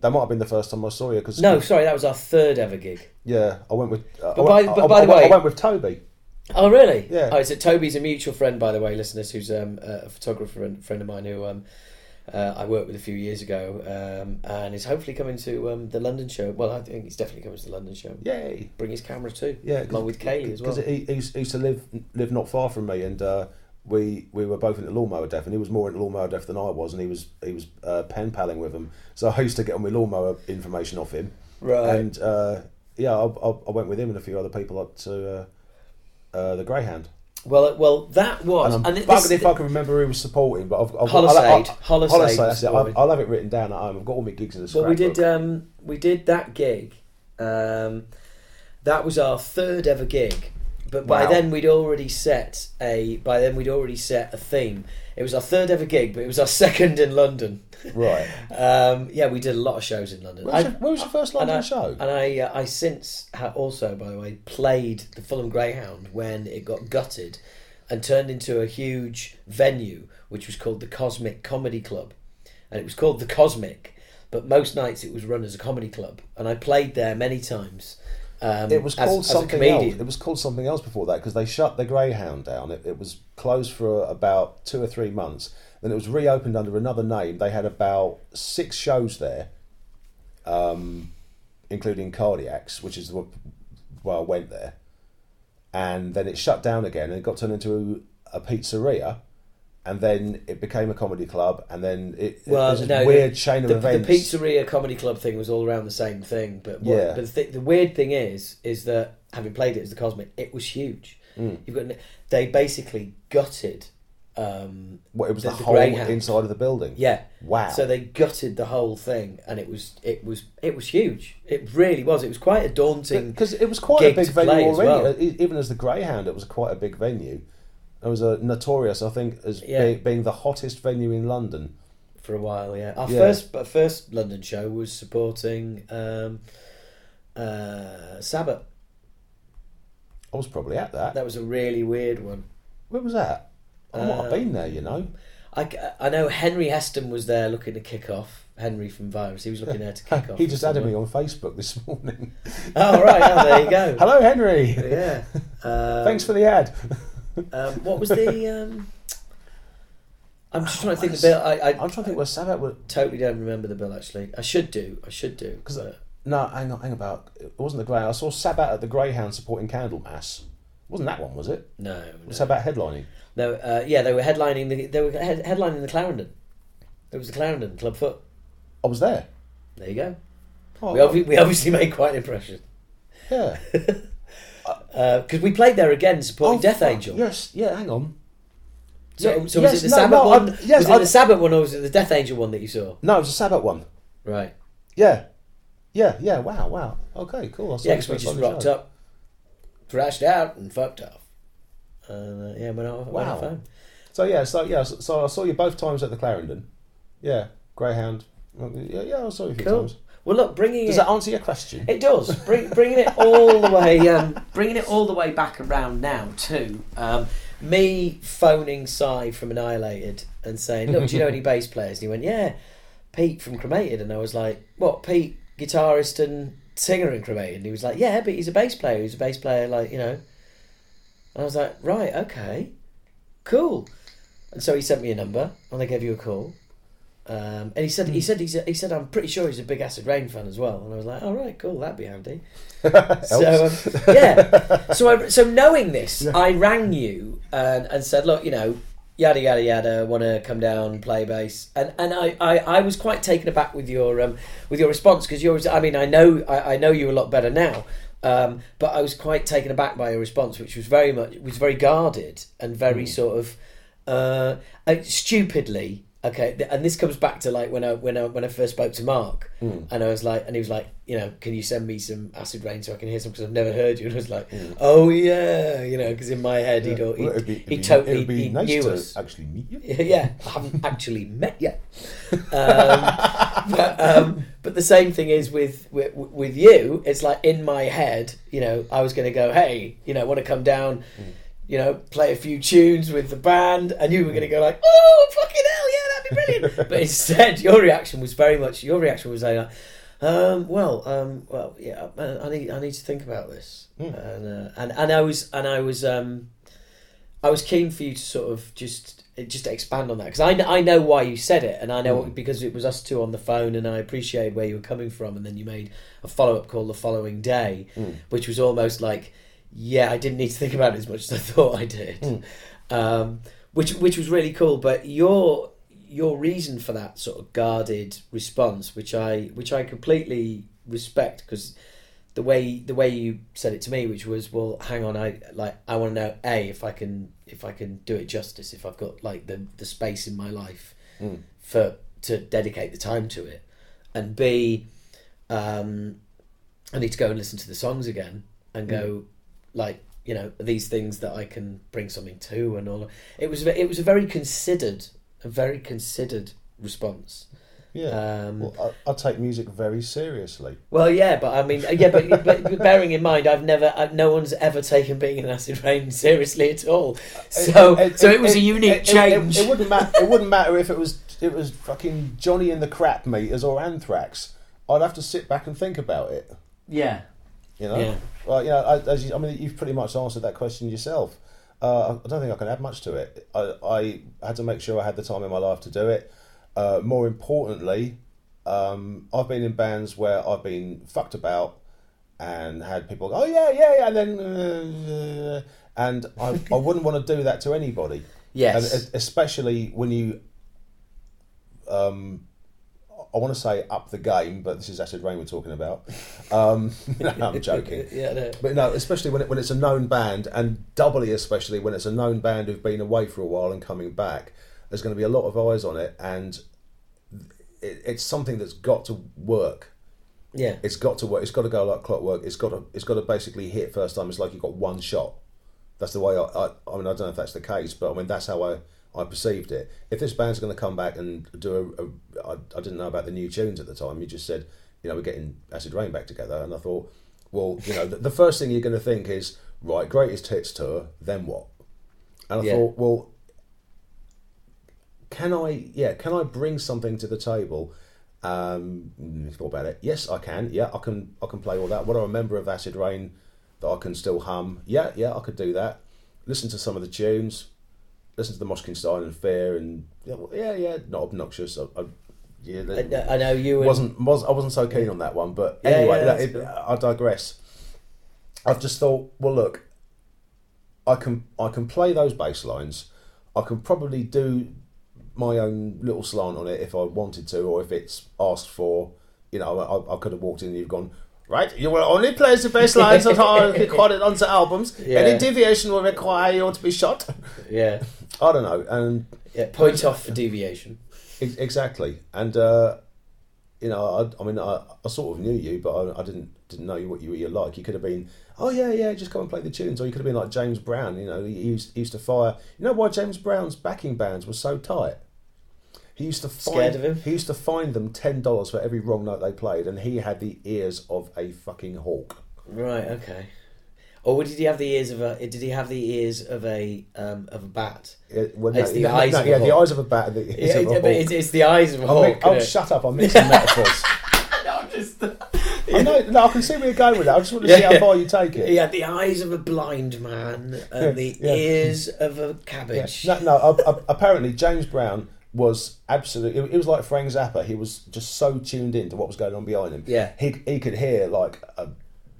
that might have been the first time I saw you because No, sorry, that was our third ever gig. yeah, I went with. Uh, But I went, by- but I- by I the went- way- I went with Toby. Oh, really? Yeah. Oh, so Toby's a mutual friend, by the way, listeners, who's um, a photographer and friend of mine who um, uh, I worked with a few years ago, um, and is hopefully coming to um, the London show. Well, I think he's definitely coming to the London show. Yay! Bring his camera too. Yeah, along with Kaylee as well. Because he, he used to live live not far from me, and uh, we we were both into Lawnmower Deth, and he was more into Lawnmower Deth than I was, and he was he was uh, pen paling with him. So I used to get all my lawnmower information off him, Right. and uh, yeah, I, I, I went with him and a few other people up to uh, uh, the Greyhound. Well, well, that was. And I'm and this- if I can remember who was supporting, but I've, I've Holosade. I'll, Holosade Holosade, that's it. Supporting. I'll have it written down at home. I've got all my gigs in the Well, we did. Um, we did that gig. Um, that was our third ever gig, but by Wow. then we'd already set a. By then we'd already set a theme. It was our third ever gig, but it was our *laughs* second in London. right. Um, yeah, we did a lot of shows in London. Where was, I- your, where was your first and London I, show? And I, uh, I since ha- also, by the way, played the Fulham Greyhound when it got gutted and turned into a huge venue, which was called the Cosmic Comedy Club, and it was called the Cosmic, but most nights it was run as a comedy club, and I played there many times. Um, It was as- called as a something comedian. else. It was called something else before that because they shut the Greyhound down. It, it was closed for about two or three months. Then it was reopened under another name. They had about six shows there, um, including Cardiacs, which is where I went there. And then it shut down again, and it got turned into a pizzeria, and then it became a comedy club, and then it, Well, it no, weird the, chain of the, events. The pizzeria comedy club thing was all around the same thing, but what, Yeah. but the, th- the weird thing is, is that having played it as the Cosmic, it was huge. Mm. You've got they basically gutted. Um, What, it was the- the, whole Greyhound. inside of the building. yeah, Wow. So they gutted the whole thing, and it was it was it was huge. It really was. It was quite a daunting. Because it was quite a big venue already. well. Even as the Greyhound, it was quite a big venue. It was a notorious, I think, as Yeah. being, being the hottest venue in London. for a while. Yeah, our Yeah. first our first London show was supporting um, uh, Sabbat. I was probably at that. That was a really weird one. Where was that? I might have Um, been there, you know. I, I know Henry Heston was there looking to kick off. Henry from Virus, he was looking there to kick *laughs* off. he just added me on Facebook this morning. Oh right, oh, there you go. *laughs* Hello, Henry. Yeah. Um, *laughs* Thanks for the ad. Um, what was the? Um, I'm just trying to think the bill. I, I I'm trying to think where Sabbat was. totally don't remember the bill actually. I should do. I should do. Because but- no, hang on, hang about. It wasn't the Greyhound. I saw Sabbat at the Greyhound supporting Candlemass. Wasn't that one? Was it? no, Was no. Sabbat headlining? No, uh, yeah, they were headlining the they were head, headlining the Clarendon. It was the Clarendon Club Foot. I was there. There you go. Oh, We, obvi- we obviously made quite an impression yeah. *laughs* because we played there again supporting Oh, Death fuck, Angel. Yes. Yeah. Hang on. So, Yeah, so yes, was it the no, Sabbat no, one? I- yes, was it I- the Sabbat one or was it the Death Angel one that you saw? No, it was a Sabbat one. Right. Yeah. Yeah. Yeah. Wow. Wow. Okay. Cool. Yeah, you because we just rocked show. up, thrashed out, and fucked off. And uh, yeah, went off. Went Wow. off home. So yeah. So yeah. So, so I saw you both times at the Clarendon. Yeah. Greyhound. Yeah. Yeah. I saw you a few Cool. times. Well, look, bringing Does it. that answer your question? It does. Bring, bringing it all the way, um, bringing it all the way back around now too. Um, me phoning Si from Annihilated and saying, "Look, do you know any *laughs* bass players?" And he went, "Yeah, Pete from Cremated." And I was like, "What? Pete, guitarist and singer in Cremated?" And he was like, "Yeah, but he's a bass player. He's a bass player, like you know." And I was like, "Right, okay, cool." And so he sent me a number, and I gave you a call. Um, and he said, he said, he's a, he said, I'm pretty sure he's a big Acid Reign fan as well. And I was like, all right, cool, that'd be handy. *laughs* so um, yeah, so I, so knowing this, I rang you and, and said, look, you know, yada yada yada, want to come down play bass, and and I, I, I was quite taken aback with your um, with your response because yours, I mean, I know I, I know you a lot better now. Um, but I was quite taken aback by your response, which was very much was very guarded and very sort of uh, uh, stupidly. Okay, and this comes back to like when I when I when I first spoke to Mark, and I was like, and he was like, you know, can you send me some Acid Reign so I can hear some because I've never heard you, *laughs* and I was like, oh yeah, you know, because in my head he'd, Well, he it'd be, he be- totally he nice knew to us. actually meet you. *laughs* Yeah, I haven't *laughs* actually met yet. Um, but, um, but the same thing is with, with with you. It's like in my head, you know, I was going to go, hey, you know, want to come down, you know, play a few tunes with the band, and you were going to go like, oh, fucking hell, yeah, that'd be brilliant. *laughs* but instead, your reaction was very much. Your reaction was like. Um, well, um, well, yeah. I, I need, I need to think about this, and, uh, and and I was, and I was, um, I was keen for you to sort of just just expand on that because I, I know why you said it and I know because it was us two on the phone and I appreciate where you were coming from and then you made a follow up call the following day which was almost like yeah I didn't need to think about it as much as I *laughs* thought I did. Um, which which was really cool but your your reason for that sort of guarded response which I which I completely respect because the way the way you said it to me, which was, well, hang on, I like I want to know a if I can if I can do it justice, if I've got like the the space in my life for to dedicate the time to it, and b, um, I need to go and listen to the songs again and go like you know are these things that I can bring something to and all. It was it was a very considered a very considered response. Yeah. Um, well, I, I take music very seriously. Well, yeah, but I mean, yeah, but, but, but bearing in mind, I've never, uh, no one's ever taken being in Acid Reign seriously at all. So, so it, was a unique it- it- change. It, wouldn't matter. It wouldn't matter if it was it was fucking Johnny and the Crap Meters or Anthrax. I'd have to sit back and think about it. yeah, You know. Yeah. Well, you know, I, as you, I mean, you've pretty much answered that question yourself. Uh, I don't think I can add much to it. I, I had to make sure I had the time in my life to do it. Uh, more importantly, um, I've been in bands where I've been fucked about and had people go, "Oh yeah, yeah, yeah," and then, uh, and I, I *laughs* wouldn't want to do that to anybody. Yes. and especially when you, um, I want to say up the game, but this is Acid Reign we're talking about. Um, *laughs* no, I'm joking. *laughs* yeah, no. But no, especially when it, when it's a known band, and doubly especially when it's a known band who've been away for a while and coming back, there's going to be a lot of eyes on it, and it, it's something that's got to work. yeah, It's got to work. It's got to go like clockwork. It's got to it's got to basically hit first time. It's like you've got one shot. That's the way I, I. I mean, I don't know if that's the case, but I mean that's how I. I perceived it. If this band's going to come back and do a, a I, I didn't know about the new tunes at the time. You just said, you know, we're getting Acid Reign back together, and I thought, well, you know, the, the first thing you're going to think is, right, greatest hits tour, then what? And I Yeah. thought, well, can I, yeah, can I bring something to the table? Um, thought about it. Yes, I can. Yeah, I can. I can play all that. What I remember of Acid Reign, that I can still hum. Yeah, yeah, I could do that. Listen to some of the tunes. Listened to the Moshkinstein and Fear, and yeah, well, yeah, yeah, not obnoxious. I, I, yeah, I, that- uh, I know you wasn't was I wasn't so keen on that one, but Yeah, anyway, yeah, that- it-. I digress. I've just thought, well, look, I can I can play those bass lines. I can probably do my own little slant on it if I wanted to, or if it's asked for. You know, I, I could have walked in and you've gone. Right, you will only play the bass lines that are *laughs* recorded onto albums. Yeah. Any deviation will require you to be shot. yeah, I don't know, and yeah, point off for deviation. Exactly, and uh, you know, I, I mean, I, I sort of knew you, but I, I didn't didn't know what you were like. You could have been, oh yeah, yeah, just come and play the tunes, or you could have been like James Brown. You know, he used, he used to fire. You know why James Brown's backing bands were so tight? He used to find, Scared of him? He used to find them ten dollars for every wrong note they played, and he had the ears of a fucking hawk. Right. Okay. Or did he have the ears of a? Did he have the ears of a um, of a bat? It, well, It's the no, eyes no, of a yeah, the eyes of a bat. and The ears Yeah, of a it's, it's the eyes of a hawk. oh, shut up! I'm mixing *laughs* metaphors. No, I'm just. *laughs* I know, no, I can see where you're going with that. I just want to Yeah, see how yeah. far you take it. *laughs* He had the eyes of a blind man and the Yeah. ears of a Yeah. cabbage. No, no. apparently, James Brown was absolutely. It, it was like Frank Zappa. He was just so tuned in to what was going on behind him. Yeah. He he could hear like a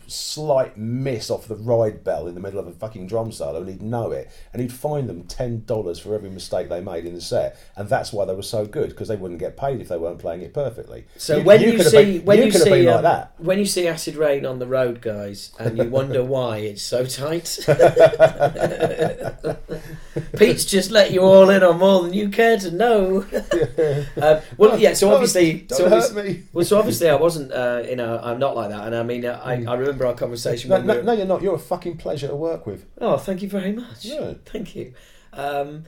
slight miss off the ride bell in the middle of a fucking drum solo, and he'd know it, and he'd find them ten dollars for every mistake they made in the set, and that's why they were so good because they wouldn't get paid if they weren't playing it perfectly. So when you, see been, when you, see um, like that. when you see Acid Reign on the road, guys, and you wonder *laughs* why it's so tight, *laughs* *laughs* Pete's just let you all in on more than you care to know. um, well, yeah. So obviously, don't so hurt obviously, me. well, so obviously, I wasn't. Uh, you know, I'm not like that, and I mean, uh, I, I remember our conversation. No, no, were- no, you're not. You're a fucking pleasure to work with. Oh, thank you very much. Yeah. Thank you. Um,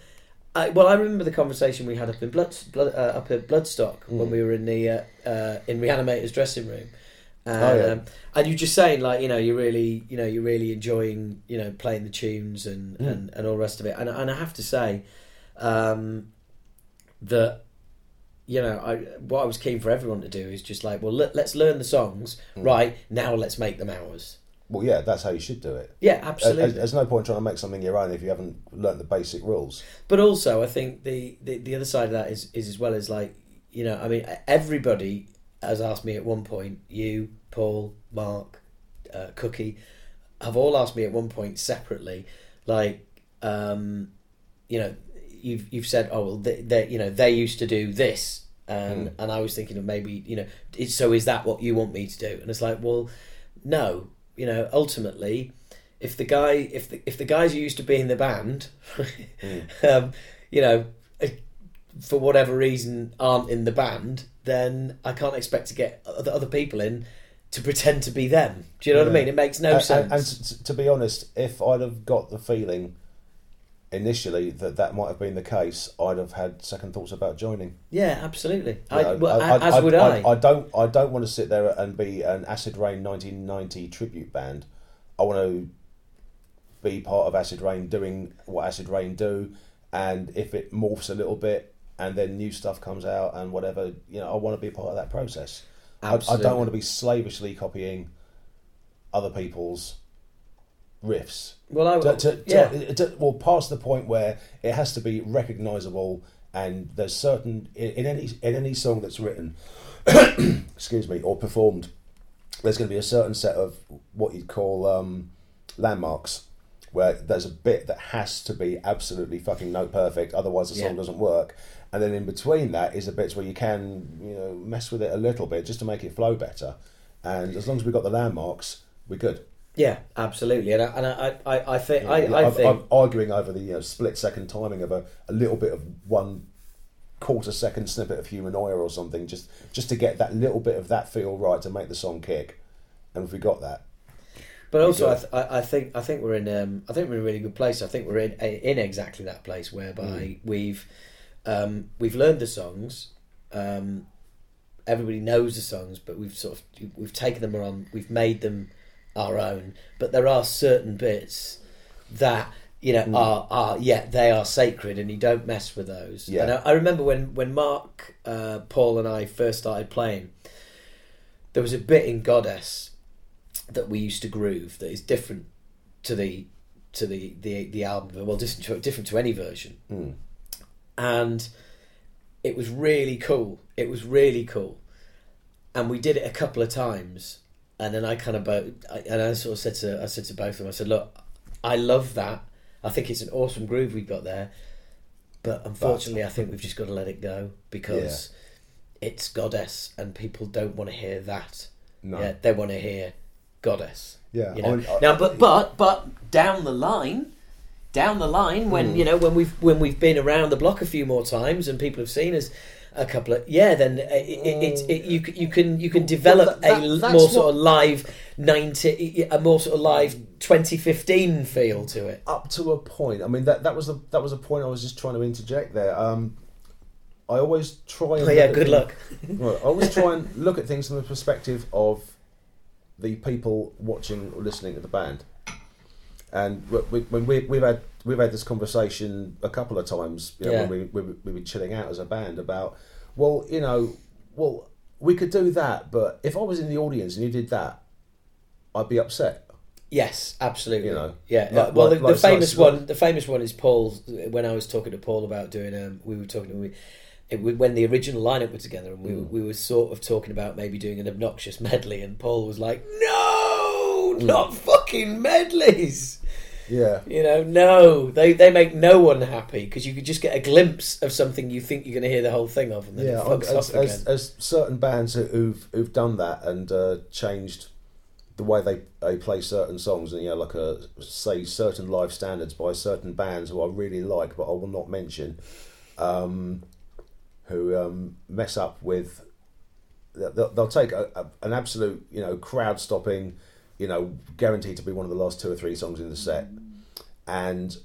I, well, I remember the conversation we had up in blood, blood uh, up at Bloodstock when we were in the uh, uh, in Reanimator's dressing room, and, Oh, yeah. um, and you just saying like you know you're really you know you're really enjoying you know playing the tunes and, and, and all the rest of it, and and I have to say um, that you know I what I was keen for everyone to do is just like well let, let's learn the songs right now let's make them ours. Well, yeah, that's how you should do it. Yeah, absolutely. there's no point trying to make something your own if you haven't learnt the basic rules. But also, I think the, the, the other side of that is, is as well as like you know, I mean, everybody has asked me at one point. You, Paul, Mark, uh, Cookie, have all asked me at one point separately, like, um, you know, you've you've said, oh well, they, they you know they used to do this, and and I was thinking of maybe you know, is- so is that what you want me to do? And it's like, well, no, you know, ultimately, if the guy if the if the guys who used to be in the band, *laughs* um, you know, uh, for whatever reason aren't in the band, then I can't expect to get other other people in to pretend to be them. Do you know what I mean? It makes no and, sense. And, and to, to be honest, if I'd have got the feeling initially that that might have been the case, I'd have had second thoughts about joining. yeah, absolutely. You I, know, well, I- as I- would I. I. don't. I don't want to sit there and be an Acid Reign 1990 tribute band. I want to be part of Acid Reign, doing what Acid Reign do, and if it morphs a little bit and then new stuff comes out and whatever, you know, I want to be part of that process. I, I don't want to be slavishly copying other people's riffs. well, I, To, to, to, yeah. to- well, past the point where it has to be recognisable, and there's certain in, in any in any song that's written, *coughs* excuse me, or performed, there's going to be a certain set of what you'd call um, landmarks, where there's a bit that has to be absolutely fucking note perfect, otherwise the song Yeah. doesn't work. And then in between that is the bits where you can, you know, mess with it a little bit just to make it flow better. And as long as we've got the landmarks, we're good. Yeah, absolutely, and I, and I, I, I think, I, Yeah, I I'm- think, I'm arguing over the you know, split second timing of a, a little bit of one quarter second snippet of Humanoia or something, just just to get that little bit of that feel right to make the song kick. And if we got that, but also, I, th- I, I think, I think we're in, um, I think we're in a really good place. I think we're in, in exactly that place whereby Mm. we've, um, we've learned the songs. Um, everybody knows the songs, but we've sort of we've taken them on, we've made them our own. But there are certain bits that you know Mm. are are yeah they are sacred, and you don't mess with those. Yeah. And I, I remember when when Mark, uh, Paul, and I first started playing, there was a bit in Goddess that we used to groove that is different to the to the the, the album. Well, different to, different to any version, and it was really cool. It was really cool, and we did it a couple of times. And then I kind of both, I- and I sort of said to I said to both of them, I said, "Look, I love that. I think it's an awesome groove we've got there, but unfortunately, I think we've just got to let it go because it's goddess, and people don't want to hear that. No. Yeah, they want to hear goddess. Yeah, you know? I- I- now, but but but down the line, down the line, when Hmm. you know when we've when we've been around the block a few more times and people have seen us. A couple of yeah, then it, it, it, it, you you can you can develop that- a l- that's more sort of live ninety a more sort of live twenty fifteen feel to it. up to a point. I mean that that was the that was a point I was just trying to interject there. Um, I always try. And Oh, yeah, good things- luck. *laughs* Right, I always try and look at things from the perspective of the people watching or listening to the band. And we, when we, we've had we've had this conversation a couple of times, you know, Yeah. when we, we we were chilling out as a band about, well, you know, well, we could do that, but if I was in the audience and you did that, I'd be upset. Yes, absolutely. You know, yeah. like- well, like- the, like the famous one, the famous one is Paul. When I was talking to Paul about doing, um, we were talking. We, it, we- when the original lineup were together, and we Mm. we were sort of talking about maybe doing an obnoxious medley, and Paul was like, "No, Mm. not fucking medleys." Yeah. You know, no, they they make no one happy because you could just get a glimpse of something you think you're going to hear the whole thing of, and then Yeah, it fucks as, again. as, as certain bands who- who've who've done that and uh, changed the way they, they play certain songs, and you know, like a say certain live standards by certain bands who I really like, but I will not mention, um, who um, mess up with. They'll, they'll take a, a, an absolute, you know, crowd stopping, you know, guaranteed to be one of the last two or three songs in the set, and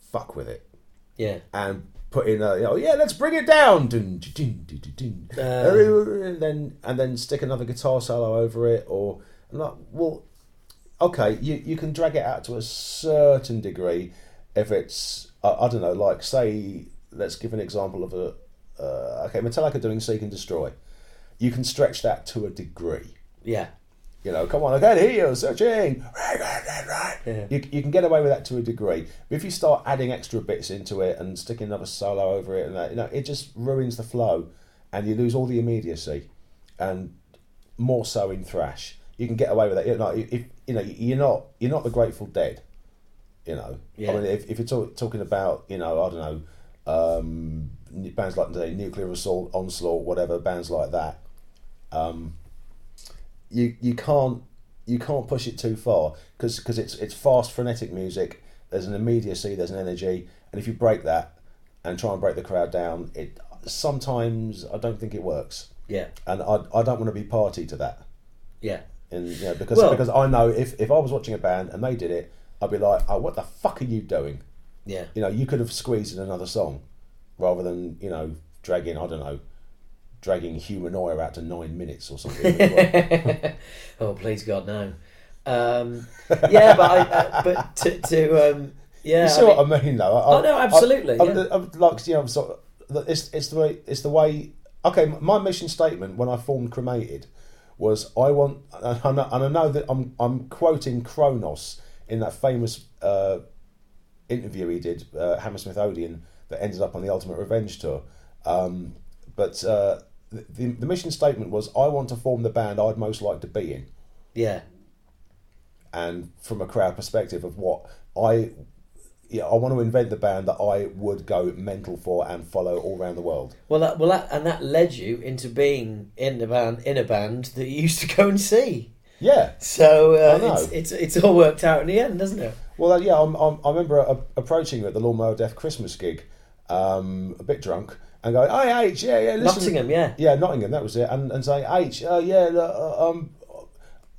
fuck with it. Yeah, and put in a you know, yeah let's bring it down. Dun, dun, dun, dun, dun. Uh. and then and then stick another guitar solo over it or I'm like well okay you you can drag it out to a certain degree if it's I, I don't know like say let's give an example of a uh, okay Metallica doing Seek and Destroy. You can stretch that to a degree. Yeah, you know, come on, I can't hear you searching. Yeah. You, you can get away with that to a degree. But if you start adding extra bits into it and sticking another solo over it, and that, you know, it just ruins the flow, and you lose all the immediacy, and more so in thrash. You can get away with that. You know, if you know, you're not you're not the Grateful Dead. You know, Yeah. I mean, if, if you're talk, talking about, you know, I don't know, um, bands like the Nuclear Assault, Onslaught, whatever bands like that, um, you you can't you can't push it too far because because it's it's fast frenetic music. There's an immediacy, there's an energy, and if you break that and try and break the crowd down, it sometimes I don't think it works, yeah, and I I don't want to be party to that. yeah. And you know, because Well- because I know if if I was watching a band and they did it, I'd be like, oh, what the fuck are you doing? Yeah. You know, you could have squeezed in another song rather than you know dragging I don't know dragging Humanoia out to nine minutes or something. *laughs* *laughs* oh, please God, no. Um, yeah, but I, uh, but to, to um, yeah, You see I mean- what I mean, though? I, Oh, no, absolutely, I, yeah. I, I, like, you know, I'm sort of, it's it's the way it's the way. Okay, my mission statement when I formed Cremated was I want, and I know, and I know that I'm I'm quoting Cronos in that famous uh, interview he did, uh, Hammersmith Odeon, that ended up on the Ultimate Revenge tour. Um, but uh, the, the mission statement was I want to form the band I'd most like to be in yeah, and from a crowd perspective of what I yeah, I want to invent the band that I would go mental for and follow all around the world. well, that, well, that, and that led you into being in the band in a band that you used to go and see. Yeah. So uh, it's, it's it's all worked out in the end, doesn't it? Well, uh, yeah, I'm, I'm, I remember uh, approaching you at the Lawnmower Deth Christmas gig, um, a bit drunk, and going, "Hey, H, yeah, yeah, listen." Nottingham, yeah. Yeah, Nottingham, that was it, and and saying, "H, uh, yeah, look, uh, um,"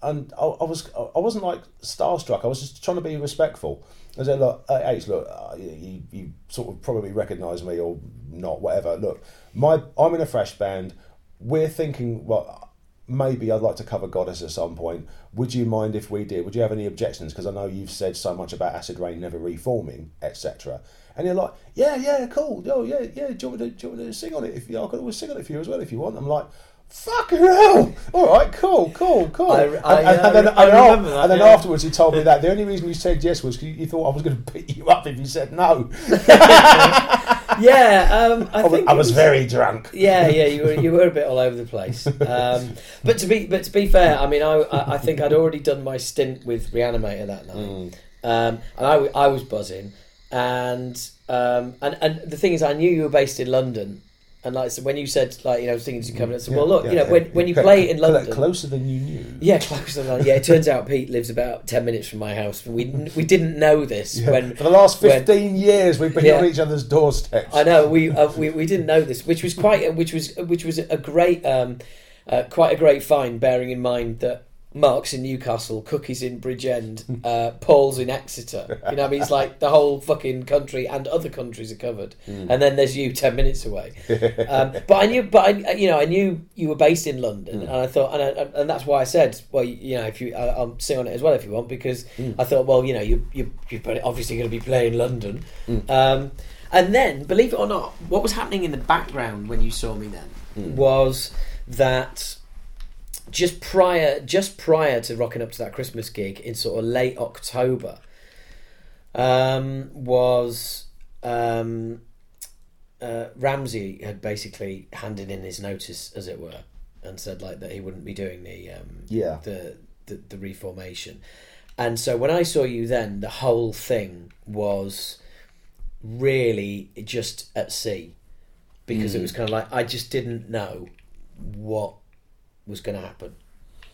and I, I was I wasn't like starstruck. I was just trying to be respectful. I said, "Look, uh, H, look, uh, you, you sort of probably recognise me or not, whatever. Look, my I'm in a fresh band. We're thinking, well." maybe I'd like to cover Goddess at some point. Would you mind if we did? Would you have any objections? Because I know you've said so much about Acid Reign never reforming, etc. And you're like, yeah, yeah, cool. Oh, yeah, yeah. Do you, want me to, do you want me to sing on it? If yeah, I could always sing on it for you as well if you want. I'm like, Fucking hell! All right, cool, cool, cool. I- and, I, and- and then, I and that, and then yeah. afterwards, he told me that the only reason you said yes was 'cause you, thought I was going to beat you up if you said no. *laughs* Yeah, um, I, I was, think I it was very drunk. Yeah, yeah, you were you were a bit all over the place. *laughs* Um, but to be but to be fair, I mean, I, I I think I'd already done my stint with Reanimator that night, Mm. um, and I was buzzing, and um, and and the thing is, I knew you were based in London, and like so when you said like you know things you coming, I said, well, look, you know, when when you play it in London, closer than you knew. yeah, *laughs* closer than yeah. It turns out Pete lives about ten minutes from my house. We we didn't know this Yeah. when For the last when- fifteen years, we've been Yeah. on each other's doorsteps. I know we, uh, we we didn't know this, which was quite which was which was a great um, uh, quite a great find, bearing in mind that Mark's in Newcastle, Cookie's in Bridgend, *laughs* uh, Paul's in Exeter. You know, what I mean, it's like the whole fucking country and other countries are covered, and then there's you ten minutes away. Um, *laughs* but I knew, but I, you know, I knew you were based in London, and I thought, and, I, and that's why I said, well, you know, if you, I, I'll sing on it as well if you want, because I thought, well, you know, you you you're obviously going to be playing London, um, and then, believe it or not, what was happening in the background when you saw me then was that just prior just prior to rocking up to that Christmas gig in sort of late October um, was um, uh, Ramsey had basically handed in his notice, as it were, and said like that he wouldn't be doing the um, Yeah. the, the the reformation. And so when I saw you then, the whole thing was really just at sea because it was kind of like I just didn't know what was going to happen,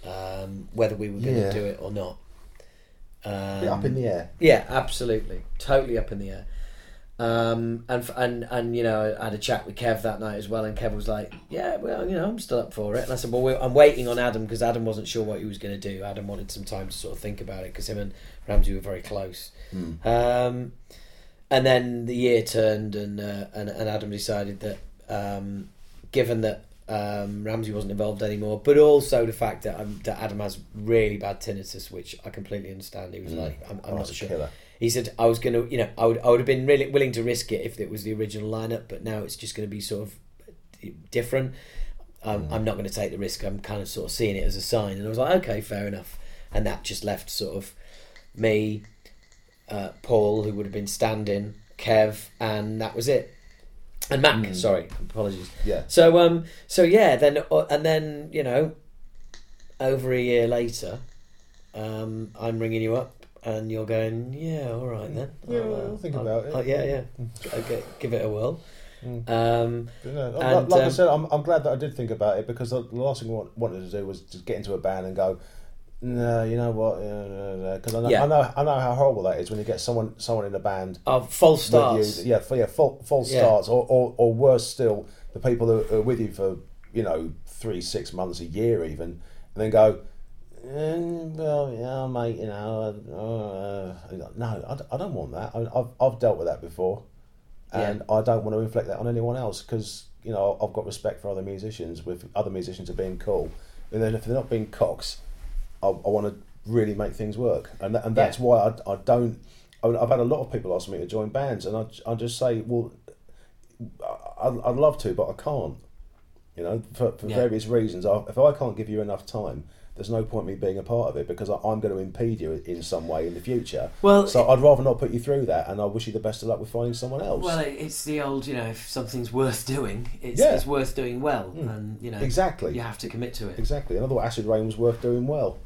um, whether we were going to Yeah. do it or not. Um, Bit up in the air. yeah, absolutely, totally up in the air. Um, and f- and and you know, I had a chat with Kev that night as well, and Kev was like, "Yeah, well, you know, I'm still up for it." And I said, "Well, we're, I'm waiting on Adam because Adam wasn't sure what he was going to do. Adam wanted some time to sort of think about it because him and Ramsey were very close." Um, and then the year turned, and uh, and, and Adam decided that, um, given that um, Ramsey wasn't involved anymore, but also the fact that, um, that Adam has really bad tinnitus, which I completely understand. He was like, "I'm, I'm Oh, not sure." killer. He said, "I was going to, you know, I would, I would have been really willing to risk it if it was the original lineup, but now it's just going to be sort of different. Um, I'm not going to take the risk. I'm kind of sort of seeing it as a sign." And I was like, "Okay, fair enough." And that just left sort of me, uh, Paul, who would have been standing, Kev, and that was it. And Mac, sorry, apologies. Yeah. So um, so yeah, then uh, and then you know, over a year later, um, I'm ringing you up, and you're going, yeah, all right then. Yeah, I'll, uh, I'll think I'll- about it." I'll- yeah, yeah. Okay, give it a whirl. Mm. Um, like- And, like I um, said, I'm, I'm glad that I did think about it because the the last thing I wanted to do was just get into a band and go, no, you know what? Because I know, Yeah. I know, I know how horrible that is when you get someone, someone in a band of false starts. you, yeah, for, yeah, full, false Yeah. starts, or, or, or worse still, the people who are with you for you know three, six months, a year, even, and then go. "Eh, well, yeah, mate. You know, uh, uh, no, I don't want that. I, I've I've dealt with that before, and I don't want to inflict that on anyone else because you know I've got respect for other musicians. With other musicians are being cool, and then if they're not being cocks, I, I want to really make things work, and and that's Yeah. why I, I don't. I mean, I've had a lot of people ask me to join bands, and I, I just say, well, I, I'd I'd love to, but I can't. You know, for, for Yeah. various reasons. I, if I can't give you enough time, there's no point me being a part of it because I, I'm going to impede you in some way in the future. Well, so I'd rather not put you through that, and I wish you the best of luck with finding someone else. Well, it's the old, you know, if something's worth doing, it's, Yeah. it's worth doing well, Mm. and you know, exactly, you have to commit to it. exactly. And I thought Acid Reign was worth doing well.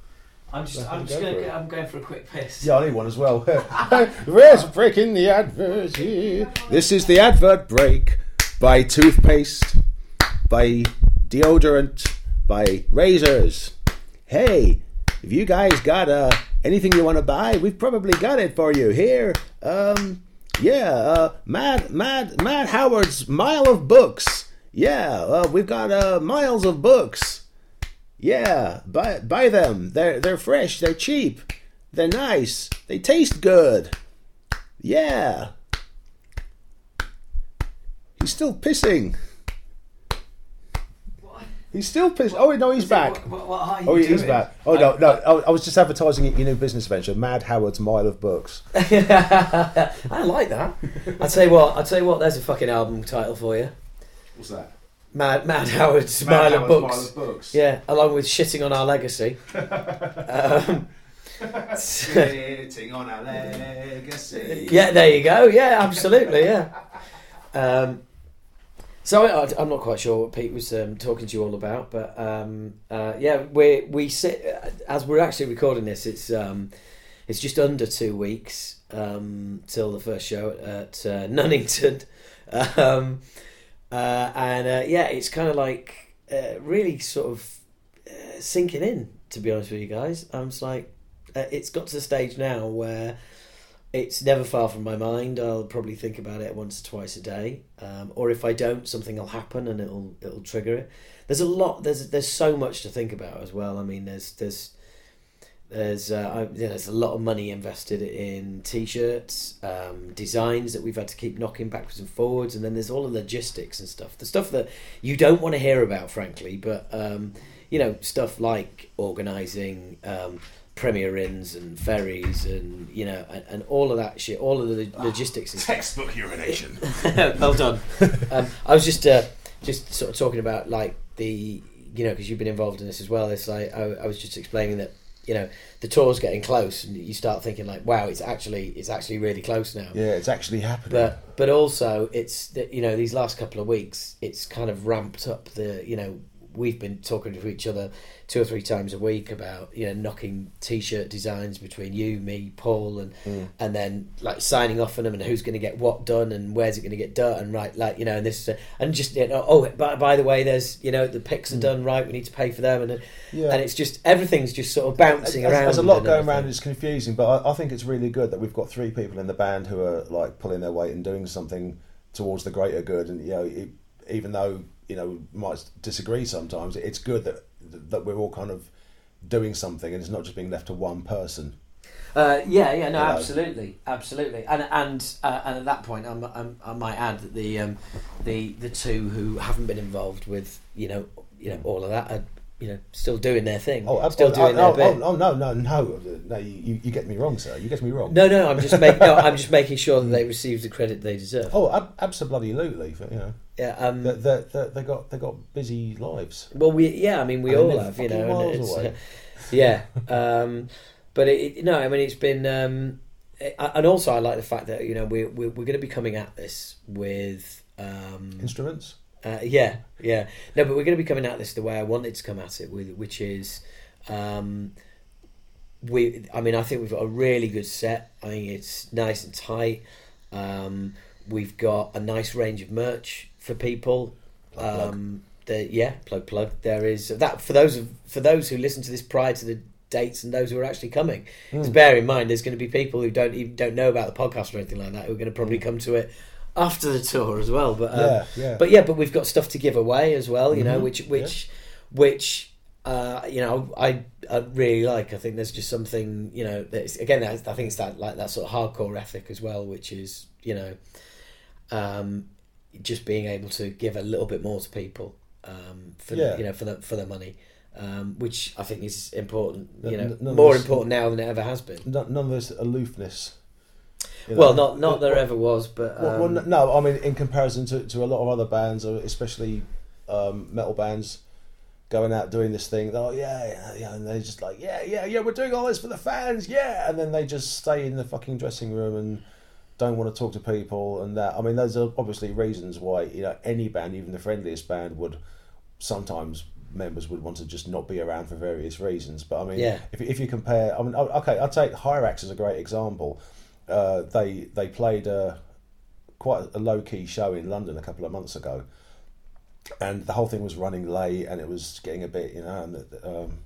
I'm just, I'm just going. To, I'm going for a quick piss. Yeah, I need one as well. *laughs* Where's breaking the advert here? This is the advert break by toothpaste, by deodorant, by razors. Hey, if you guys got uh, anything you want to buy, we've probably got it for you here. Um, yeah, uh, Matt, Matt, Matt Howard's Mile of Books. Yeah, uh, we've got uh, miles of books. Yeah, buy buy them. They're they're fresh. They're cheap. They're nice. They taste good. Yeah. He's still pissing. What? He's still pissing. Oh no, he's back. What, what, what are you Oh, he's doing? back. Oh no, no. I, I was just advertising your new business venture, Mad Howard's Mile of Books. *laughs* I like that. I'll tell you what. I'll tell you what. There's a fucking album title for you. What's that? Mad Mad *laughs* Howard Smile of Books. Smile of Books. Yeah, along with shitting on our legacy. *laughs* um, Sitting on our legacy. yeah, there you go. Yeah, absolutely. Yeah. Um, so I, I'm not quite sure what Pete was um, talking to you all about, but um, uh, yeah, we we sit as we're actually recording this. It's um, it's just under two weeks um, till the first show at uh, Nunnington, *laughs* um, uh, and uh, yeah, it's kind of like uh, really sort of uh, sinking in. To be honest with you guys, I'm just like, uh, it's got to the stage now where it's never far from my mind. I'll probably think about it once or twice a day, um, or if I don't, something will happen and it'll it'll trigger it. There's a lot. There's there's so much to think about as well. I mean, there's there's there's uh, I, you know, there's a lot of money invested in t-shirts, um, designs that we've had to keep knocking backwards and forwards, and then there's all the logistics and stuff. The stuff that you don't want to hear about, frankly, but um, you know, stuff like organising. Um, Premier Inns and ferries and you know and, and all of that shit, all of the logistics. and stuff. Textbook urination. *laughs* well done. Um, I was just uh, just sort of talking about like the you know because you've been involved in this as well. It's like I, I was just explaining that you know the tour's getting close and you start thinking like wow it's actually it's actually really close now. Yeah, it's actually happening. But but also it's that you know these last couple of weeks it's kind of ramped up the you know we've been talking to each other two or three times a week about you know knocking t-shirt designs between you me paul and Mm. and then like signing off on them and who's going to get what done and where's it going to get done and right like you know and this and just you know, oh by, by the way there's you know the pics are done right we need to pay for them and Mm. Yeah. and it's just everything's just sort of bouncing There's- around There's a lot going everything. around. It's confusing, but I, I think it's really good that we've got three people in the band who are like pulling their weight and doing something towards the greater good. And you know, it, even though you know might disagree sometimes, it's good that that we're all kind of doing something, and it's not just being left to one person. Uh, yeah, yeah, no, You know. absolutely, absolutely, and and uh, and at that point, I'm, I'm, I might add that the um, the the two who haven't been involved with you know you know all of that are you know still doing their thing, Oh, ab- still oh, doing oh, their oh, bit. oh, no, no, no, no! You, you, get me wrong, sir. You get me wrong. No, no, I'm just making no, I'm just *laughs* making sure that they receive the credit they deserve. Oh, ab- absolutely, you know, Yeah, um, they, they, they, they got they got busy lives. Well, we yeah, I mean we And all have, you know, and it's, away. uh, *laughs* yeah. Um, but it, no, I mean it's been, um, it- and also I like the fact that you know we're we're, we're going to be coming at this with. Um, Instruments. Uh, yeah, yeah. No, but we're going to be coming at this the way I wanted to come at it, with which is, um, we. I mean, I think we've got a really good set. I think it's nice and tight. Um, we've got a nice range of merch for people. Plug, plug. Um, the, yeah, plug plug. There is that for those of, for those who listen to this prior to the dates and those who are actually coming. Hmm. To bear in mind, there's going to be people who don't even don't know about the podcast or anything like that who are going to probably come to it after the tour as well. But um. Yeah, yeah. but yeah, but we've got stuff to give away as well. You know, Mhm, which which which uh, you know I I really like. I think there's just something you know that's again I think it's that like that sort of hardcore ethic as well, which is you know um, just being able to give a little bit more to people um, for Yeah. you know for the for their money. Um, which I think is important, you know, none more important now than it ever has been. None of this aloofness. You Well, know. not not there ever was, but um, Well, well, no, I mean in comparison to, to a lot of other bands, especially um, metal bands, going out doing this thing. Oh yeah, yeah, yeah, and they're just like, yeah, yeah, yeah, we're doing all this for the fans, yeah, and then they just stay in the fucking dressing room and don't want to talk to people and that. I mean, those are obviously reasons why you know any band, even the friendliest band, would sometimes members would want to just not be around for various reasons. But I mean, Yeah. if if you compare, I mean, okay, I'll take Hirax as a great example. Uh, they they played a quite a low key show in London a couple of months ago, and the whole thing was running late and it was getting a bit you know and, um,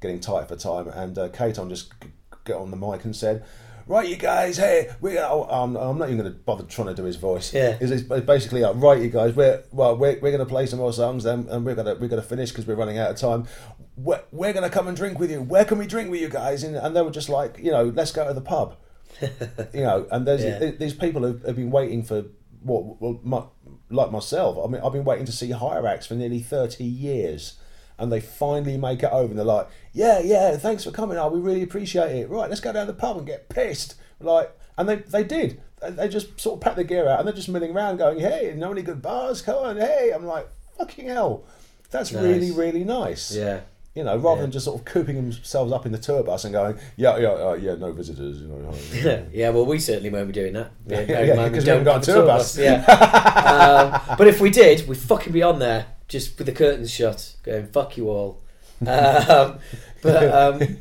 getting tight for time. And uh, Katon just g- got on the mic and said. Right, you guys. Hey, we. Oh, I'm, I'm not even going to bother trying to do his voice. Yeah. It's, it's basically like, right, you guys. We're well, we're, we're going to play some more songs, then, and we're gonna we're gonna finish because we're running out of time. We're, we're going to come and drink with you. Where can we drink with you guys? And, and they were just like, you know, let's go to the pub *laughs* you know, and there's Yeah. th- these people who have been waiting for what, well, my, like myself. I mean, I've been waiting to see Hirax for nearly thirty years, and they finally make it over, and they're like, "Yeah, yeah, thanks for coming. Oh, we really appreciate it. Right, let's go down to the pub and get pissed." Like, and they they did. They- They just sort of packed their gear out, and they're just milling around, going, "Hey, know any good bars? Come on, hey!" I'm like, fucking hell, that's Nice. really really nice. Yeah. You know, rather Yeah. than just sort of cooping themselves up in the tour bus and going, yeah, yeah, uh, yeah, no visitors. You know, Yeah, yeah. Well, we certainly won't be doing that. *laughs* Yeah, in yeah, because we haven't got a have tour bus. Yeah. *laughs* um, but if we did, we'd fucking be on there just with the curtains shut, going "fuck you all." *laughs* Um, but um,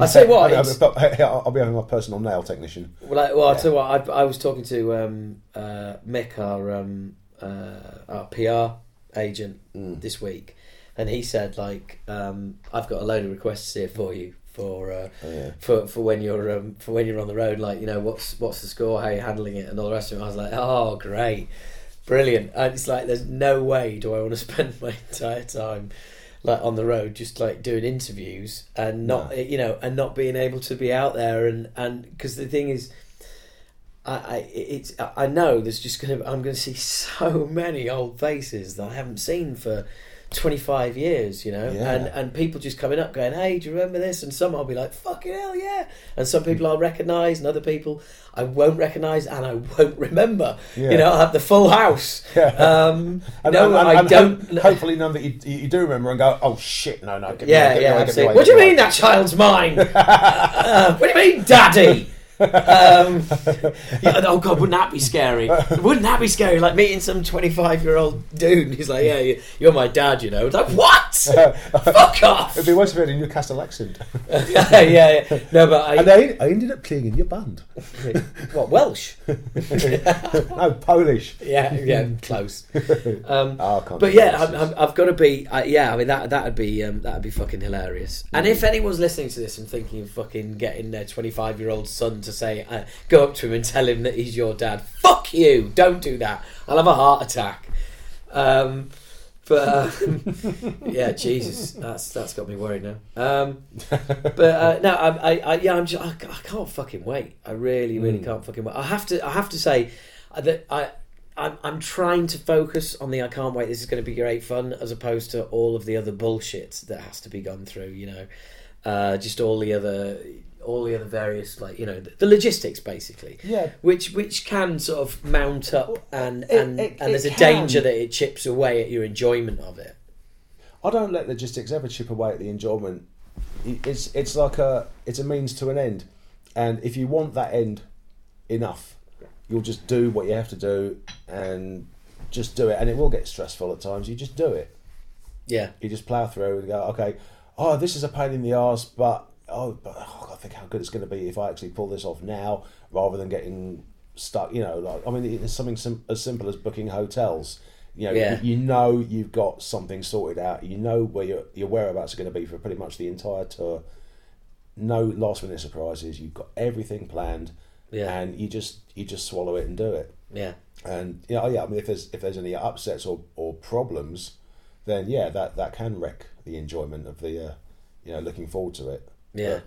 I say what, I'll, it's- I'll I'll be having my personal nail technician. Well, I, well, I Yeah. tell you what, I, I was talking to um, uh, Mick, our um, uh, our PR agent, Mm. this week, and he said like, um, "I've got a load of requests here for you for uh, Oh, yeah. for for when you're um, for when you're on the road. Like, you know, what's what's the score? How you handling it, and all the rest of it." I was like, "Oh, great, brilliant!" And it's like, there's no way do I want to *laughs* spend my entire time. Like on the road, just like doing interviews and not, No. you know, and not being able to be out there, and and because the thing is, I, I it's I know there's just gonna I'm gonna see *laughs* so many old faces that I haven't seen for 25 years, you know, Yeah. and and people just coming up going, hey, do you remember this? And some I'll be like, fucking hell, yeah, and some people I'll recognise, and other people I won't recognise, and I won't remember. Yeah. You know, I'll have the full house. *laughs* Yeah. Um, *laughs* And, no, and- and- I don't. ho- hopefully, none that you, you do remember and go, oh shit, no, no. Me Yeah, me yeah, me away, What do you mean that child's mine? *laughs* Uh, what do you mean, daddy? Um, yeah, oh god, wouldn't that be scary? Wouldn't that be scary? Like meeting some twenty-five-year-old dude. He's like, "Yeah, you- you're my dad," you know. It's like, what? *laughs* Fuck off! It'd be worse if you had a Newcastle accent. *laughs* yeah, yeah. No, but I. and I, I ended up playing in your band. *laughs* what Welsh? no, Polish. Yeah, yeah, close. Um, Oh, but yeah. I'm, I've got to be. Uh, yeah, I mean that that'd be um, that'd be fucking hilarious. And if anyone's listening to this and thinking of fucking getting their 25 year old son to say, uh, go up to him and tell him that he's your dad, fuck you! Don't do that. I'll have a heart attack. Um, but uh, *laughs* yeah, Jesus, that's that's got me worried now. Um, but uh, no, I, I, I yeah, I'm just, I, I can't fucking wait. I really, really can't fucking wait. I have to, I have to say that I. I'm, I'm trying to focus on the I can't wait. This is going to be great fun, as opposed to all of the other bullshit that has to be gone through. You know, uh, just all the other, all the other various like you know the, the logistics basically. Yeah. Which which can sort of mount up and It- and, it- and there's a danger that it chips away at your enjoyment of it. I don't let logistics ever chip away at the enjoyment. It's it's like a it's a means to an end, and if you want that end enough, you'll just do what you have to do and just do it. And it will get stressful at times. You just do it. Yeah. You just plough through and go, okay, oh, this is a pain in the arse, but oh, but oh, think how good it's going to be if I actually pull this off now, rather than getting stuck. You know, like I mean, it's something sim- as simple as booking hotels. You know, Yeah. you, you know you've got something sorted out. You know where your your whereabouts are going to be for pretty much the entire tour. No last minute surprises. You've got everything planned, Yeah. and you just you just swallow it and do it. Yeah. And you know, yeah, I mean, if there's if there's any upsets or, or problems, then yeah, that that can wreck the enjoyment of the, uh, you know, looking forward to it. Yeah. But,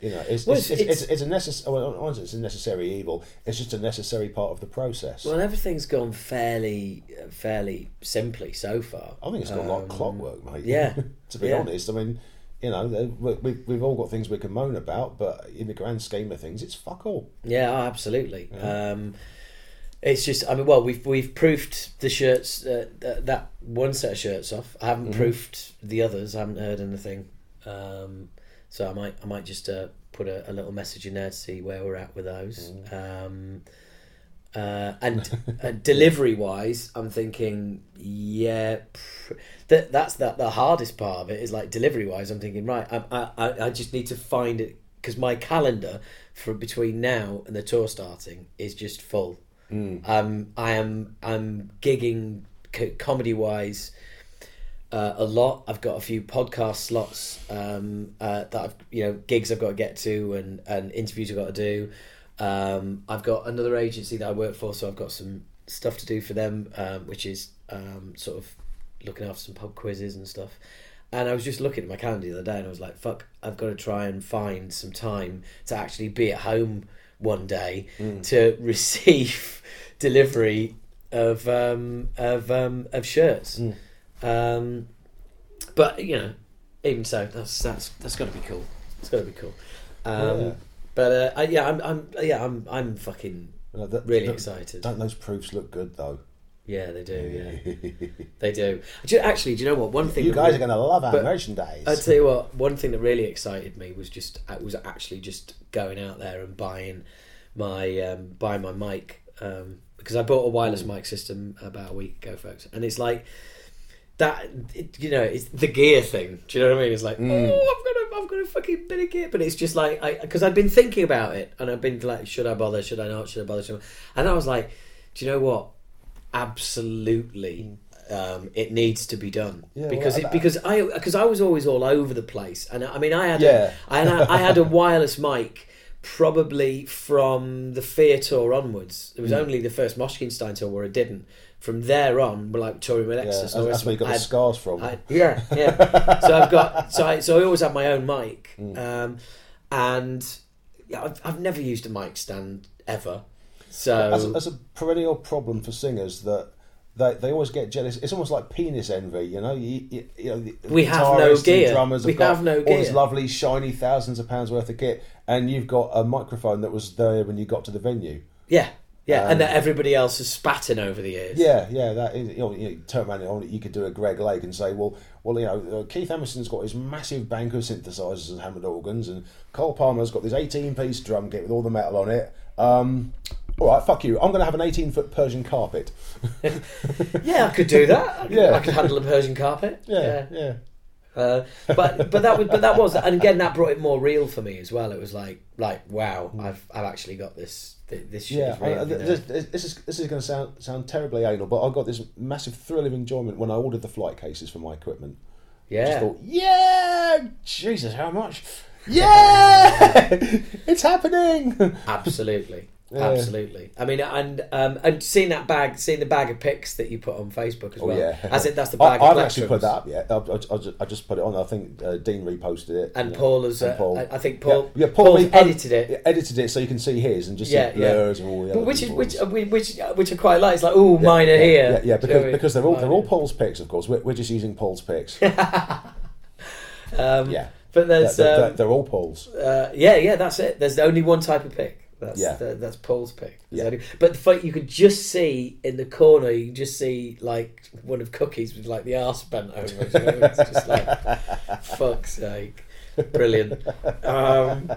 you know, it's Well, it's, it's- it's, it's, a necessary. Well, I want to say it's a necessary evil. It's just a necessary part of the process. Well, everything's gone fairly, uh, fairly simply so far. I think it's gone like Um, clockwork, mate. yeah, *laughs* to be yeah. honest, I mean, you know, we, we- we've all got things we can moan about, but in the grand scheme of things, it's fuck all. Yeah, oh, absolutely. Um, it's just, I mean, well, we've we've proofed the shirts, uh, th- that one set of shirts off. I haven't proofed the others. I haven't heard anything. Um, so I might I might just uh, put a, a little message in there to see where we're at with those. Um, uh, and *laughs* uh, delivery wise, I'm thinking, yeah, pr- that that's that the hardest part of it is like delivery wise. I'm thinking, right, I I, I- just need to find it because my calendar for between now and the tour starting is just full. Um, I am I'm gigging co- comedy wise uh, a lot. I've got a few podcast slots um, uh, that I've you know gigs I've got to get to and and interviews I've got to do. Um, I've got another agency that I work for, so I've got some stuff to do for them, um, which is um, sort of looking after some pub quizzes and stuff. And I was just looking at my calendar the other day, and I was like, "Fuck! I've got to try and find some time to actually be at home one day to *laughs* receive delivery of um, of um, of shirts." Um, but you know, even so, that's that's that's got to be cool. It's got to be cool. Um, Yeah. But uh, I, yeah, I'm, I'm yeah I'm I'm fucking that- really that- excited. Don't those proofs look good though? Yeah, they do. Yeah, *laughs* they do. Do Actually, do you know what? One thing you guys really- are going to love our merchandise. I'd tell you what. One thing that really excited me was just I was actually just going out there and buying my um, buying my mic um, because I bought a wireless Mm. mic system about a week ago, folks, and it's like that. It, you know, it's the gear thing. Do you know what I mean? It's like, Mm. oh, I've got a, I've got a fucking bit of gear, but it's just like I because I've been thinking about it and I've been like, should I bother? Should I not? Should I bother? Should I? And I was like, do you know what? Absolutely. Um, it needs to be done Yeah, well, because it, because I because I was always all over the place and I I mean I had Yeah. a, I, had a, I had a *laughs* wireless mic probably from the Fear tour onwards. It was Hmm. only the first Moshkinstein tour where it didn't. From there on, we're like touring with yeah, Exodus. that's, and all the that's where you got it. the scars from. I, yeah, yeah. so I've got so I so I always have my own mic, Hmm. *laughs* um, and yeah, I've, I've never used a mic stand ever. So that's, a, that's a perennial problem for singers that they, they always get jealous. It's almost like penis envy, you know. You, you, you know, We have no gear. Drummers We have, have no gear. all this lovely, shiny, thousands of pounds worth of kit, and you've got a microphone that was there when you got to the venue. yeah, yeah, Um, and that everybody else has spat in over the years. Yeah, yeah. That is, you know, you know, turn around you could do a Greg Lake and say, well, well, you know, uh, Keith Emerson's got his massive bank of synthesizers and Hammond organs, and Carl Palmer's got this eighteen-piece drum kit with all the metal on it. Um, all right, fuck you. I'm going to have an eighteen-foot Persian carpet. *laughs* yeah, I could do that. I *laughs* could, Yeah. I could handle a Persian carpet. *laughs* Yeah, yeah. Uh, but but that was but that was and again that brought it more real for me as well. It was like like wow, I've I've actually got this th- this shit. Yeah, is I- this, this- is this is going to sound sound terribly anal, but I got this massive thrill of enjoyment when I ordered the flight cases for my equipment. Just yeah. thought, yeah, Jesus, how much? *laughs* Yeah, *laughs* it's happening. *laughs* Absolutely. Yeah. Absolutely. I mean, and um, and seeing that bag, seeing the bag of pics that you put on Facebook as Oh, well. yeah. As it, that's the I, bag. of I've actually put that up yet. I, I, I just, I put it on. I think uh, Dean reposted it. And Paul has. and Uh, Paul. I, I think Paul. yeah, yeah, Paul Paul's edited it. yeah, edited it so you can see his and just Yeah, see yeah. blurs of all the But other which is which uh, which which I quite like. It's like, oh, mine are yeah, here. Yeah, yeah, because know what I mean? because they're all they're all Paul's picks, of course. We're, we're just using Paul's picks. *laughs* Um, yeah, But there's they're, they're, um, they're all Paul's. uh, yeah, yeah, that's it. There's only one type of pick. That's Yeah. the, that's Paul's pick. Yeah. but the fact you could just see in the corner, you can just see like one of Cookies with like the arse bent over. you know? It's just like *laughs* fuck's sake, brilliant. Um,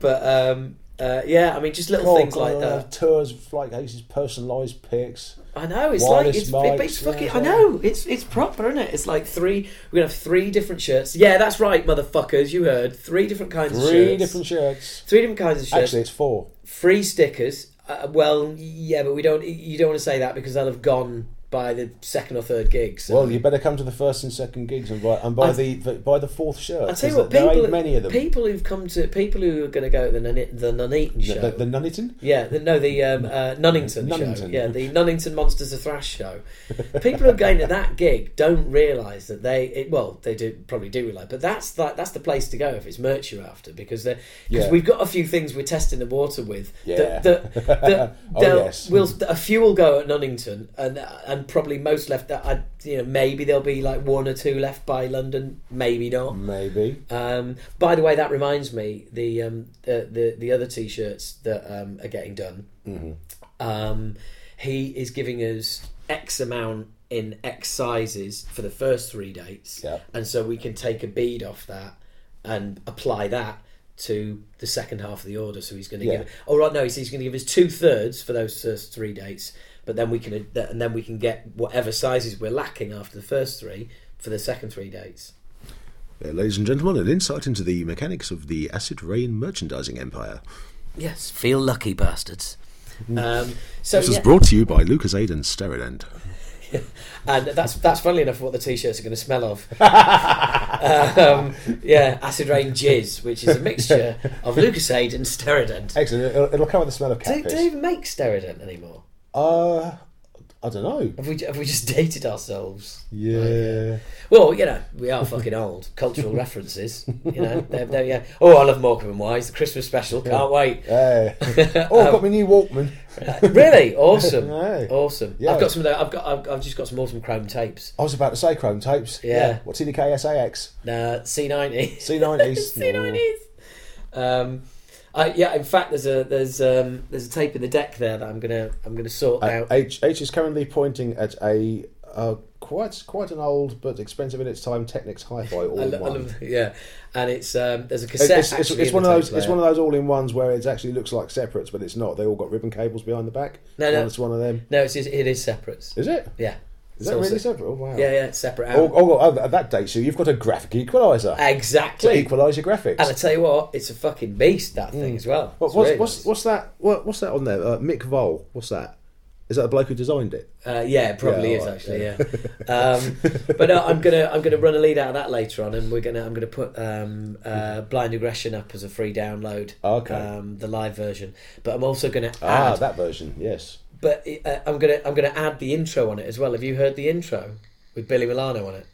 but um, uh, yeah, I mean, just little God, things like uh, that. Tours, flight cases, personalised picks. I know it's wireless like it's, it, but it's mics, fucking. yeah, I know it's it's proper, isn't it? It's like three. We're gonna have three different shirts. Yeah, that's right, motherfuckers. You heard three different kinds of shirts. Three different shirts. Three different kinds of shirts. Actually, it's four. free stickers. Uh, well, yeah, but we don't. You don't want to say that because they'll have gone by the second or third gigs. So. Well, you better come to the first and second gigs and buy and buy I- the, the buy the fourth shirt. I'll tell you what, people, many of them. people who've come to people who are going to go to the Nun- the Nuneaton show. the, the, the Nuneaton. yeah, the, no, the um, uh, Nunnington, show. Nunnington. Yeah, the Nunnington Monsters of Thrash show. People who are going to that gig don't realise that they, it, well, they do probably do realise, but that's like that's the place to go if it's merch you're after because because Yeah. we've got a few things we're testing the water with. Yeah. That, that, that *laughs* Oh, yes. we'll a few will go at Nunnington and and probably most left. That I you know maybe there'll be like one or two left by London, maybe not. Maybe. Um, by the way, that reminds me the um, the, the the other t-shirts that um, are getting done. Mm-hmm. Um, he is giving us X amount in X sizes for the first three dates, Yeah. and so we can take a bead off that and apply that to the second half of the order. So he's going to Yeah. give. Oh right, no, he's, he's going to give us two thirds for those first three dates, but then we can and then we can get whatever sizes we're lacking after the first three for the second three dates. Ladies and gentlemen, an insight into the mechanics of the Acid Reign merchandising empire. Yes, feel lucky, bastards. *laughs* Um, so This is yeah, brought to you by Lucozade and Steradent. *laughs* and that's that's funnily enough what the t-shirts are going to smell of. *laughs* um, yeah, Acid Reign jizz, which is a mixture of Lucozade and Steradent. Excellent. It'll, it'll come with the smell of cat Do, do they even make Steradent anymore? Uh, I don't know. Have we have we just *laughs* dated ourselves? Yeah. Well, you know, we are fucking old. *laughs* Cultural references, you know. They're, they're, yeah. Oh, I love Morecambe and Wise. The Christmas special. Can't wait. Hey. *laughs* oh, I've got my new Walkman. really awesome. Hey. Awesome. Yeah. I've got some of the, I've got I've, I've just got some autumn chrome tapes. I was about to say Chrome tapes. Yeah. What's CDK SAX? Uh, C90. C90s. C90s. Um, Uh, yeah, in fact, there's a there's um, there's a tape in the deck there that I'm gonna I'm gonna sort Uh, out. H H is currently pointing at a uh, quite quite an old but expensive in its time Technics Hi-Fi *laughs* all in one. love- yeah, and it's um, there's a cassette. it's, it's, it's one of those. It's one of those all-in ones where it actually looks like separates, but it's not. They all got ribbon cables behind the back. No, no. One, it's one of them. No, it's, it is separate. Is it? Yeah. Is that all really se- separate? Oh, wow. Yeah, yeah, separate. Oh, oh, oh, at that date, so you've got a graphic equalizer to exactly. equalise your graphics. And I tell you what, it's a fucking beast that thing as well. Mm. What, what's, really what's, nice. what's that? What, what's that on there? Uh, Mick Vole. What's that? Is that the bloke who designed it? Uh, yeah, it probably Yeah, is alright, actually. yeah. Yeah, um, *laughs* but no, I'm gonna I'm gonna run a lead out of that later on, and we're gonna I'm gonna put um, uh, Blind Aggression up as a free download. Okay. Um, the live version, but I'm also gonna Ah, add. that version. Yes. But uh, I'm gonna I'm gonna add the intro on it as well. Have you heard the intro with Billy Milano on it?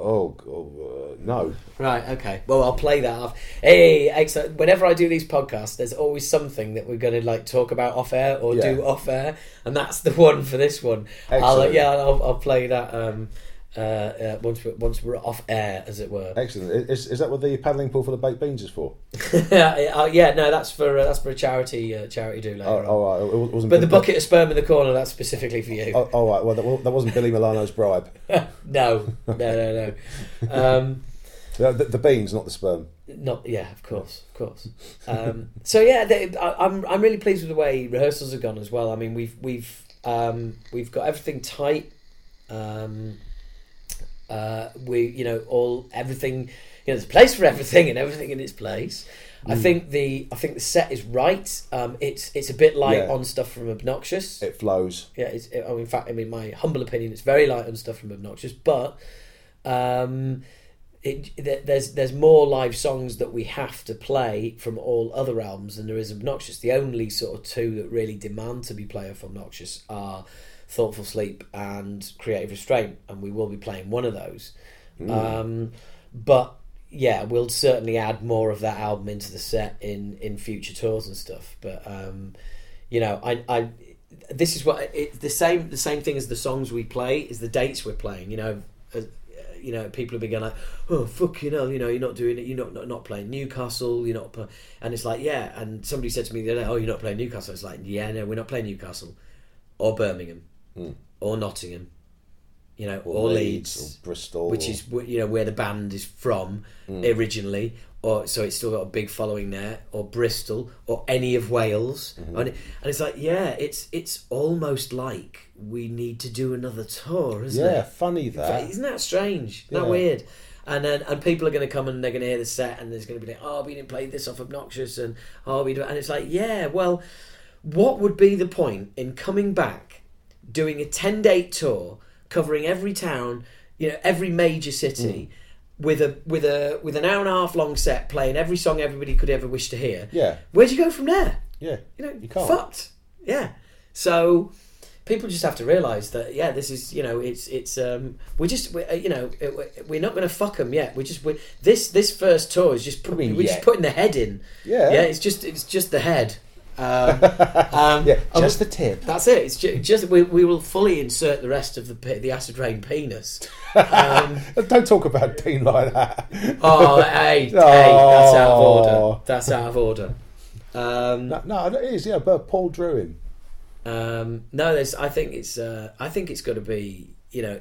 Oh, oh uh, no. Right. Okay. Well, I'll play that off. Hey, excellent. Whenever I do these podcasts, there's always something that we're going to like talk about off air or Yeah. do off air, and that's the one for this one. I'll, uh, yeah, I'll, I'll play that um, uh, uh, once we're, once we're off air, as it were. Excellent. Is, is that what the paddling pool for the baked beans is for? *laughs* uh, yeah. No, that's for uh, that's for a charity uh, charity do later Oh, oh, right. It wasn't. But the bucket of sperm in the corner, that's specifically for you. Oh, oh right. Well, that, that wasn't Billy Milano's bribe. *laughs* no, no, no, no. *laughs* Um, The, the, beans, not the sperm. Not yeah, of course, of course. Um, so yeah, they, I, I'm I'm really pleased with the way rehearsals have gone as well. I mean, we've we've um, we've got everything tight. Um, uh, we you know all everything. You know, there's a place for everything and everything in its place. I think the I think the set is right. Um, it's it's a bit light Yeah. on stuff from Obnoxious. It flows. Yeah, it's, it, oh, in fact, I mean, my humble opinion, it's very light on stuff from Obnoxious, but um, it, there's there's more live songs that we have to play from all other albums than there is Obnoxious. The only sort of two that really demand to be played off Obnoxious are Thoughtful Sleep and Creative Restraint, and we will be playing one of those. Um, but yeah, we'll certainly add more of that album into the set in in future tours and stuff. But um, you know, I, I this is what it's the same the same thing as the songs we play is the dates we're playing. You know, as, you know, people have been going like, oh fucking hell, you know, you're not doing it, you're not not, not playing Newcastle, you're not, and it's like yeah, and somebody said to me the other day, oh, you're not playing Newcastle. It's like yeah, no, we're not playing Newcastle, or Birmingham, Hmm. or Nottingham, you know, or, Leeds, or Bristol, which is you know where the band is from hmm. originally, or so it's still got a big following there, or Bristol, or any of Wales, mm-hmm. and, it, and it's like yeah, it's it's almost like we need to do another tour, isn't yeah, it? funny that. Isn't that strange? Isn't that weird? And then and people are going to come and they're going to hear the set and there's going to be like, oh, we didn't play this off Obnoxious and oh, we do, and it's like, yeah, well, what would be the point in coming back, doing a ten day tour, covering every town, you know, every major city. Mm. With a with a with an hour and a half long set, playing every song everybody could ever wish to hear. Yeah. Where'd you go from there? Yeah, you know, you can't. fucked. Yeah. So people just have to realise that yeah, this is you know it's it's um we're just we're, uh, you know it- we're- not going to fuck them yet. We're just we're, this this first tour is just put, mean, we're just putting the head in. Yeah. Yeah. It's just it's just the head. Um, *laughs* um, yeah, just the tip. that's it. It's ju- just we, we will fully insert the rest of the pe- the Acid Reign penis. Um, *laughs* Don't talk about Dean like that. oh, hey, *laughs* hey, that's out of order. Oh. That's out of order. Um, No, no, it is. Yeah, but Paul drew him. Um, no, there's. I think it's. Uh, I think it's got to be. You know,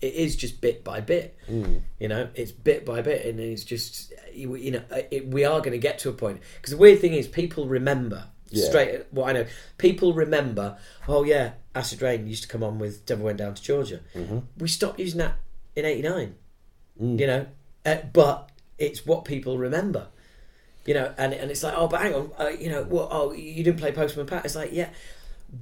it is just bit by bit. Mm. You know, it's bit by bit, and it's just. You you know, it, we are going to get to a point because the weird thing is people remember Yeah. straight. What I know, people remember. Oh yeah, Acid Reign used to come on with Devil Went Down to Georgia. Mm-hmm. We stopped using that in '89. Mm. You know, uh, but it's what people remember. You know, and and it's like, oh, but hang on, uh, you know, what? Oh, you didn't play Postman Pat. It's like, yeah,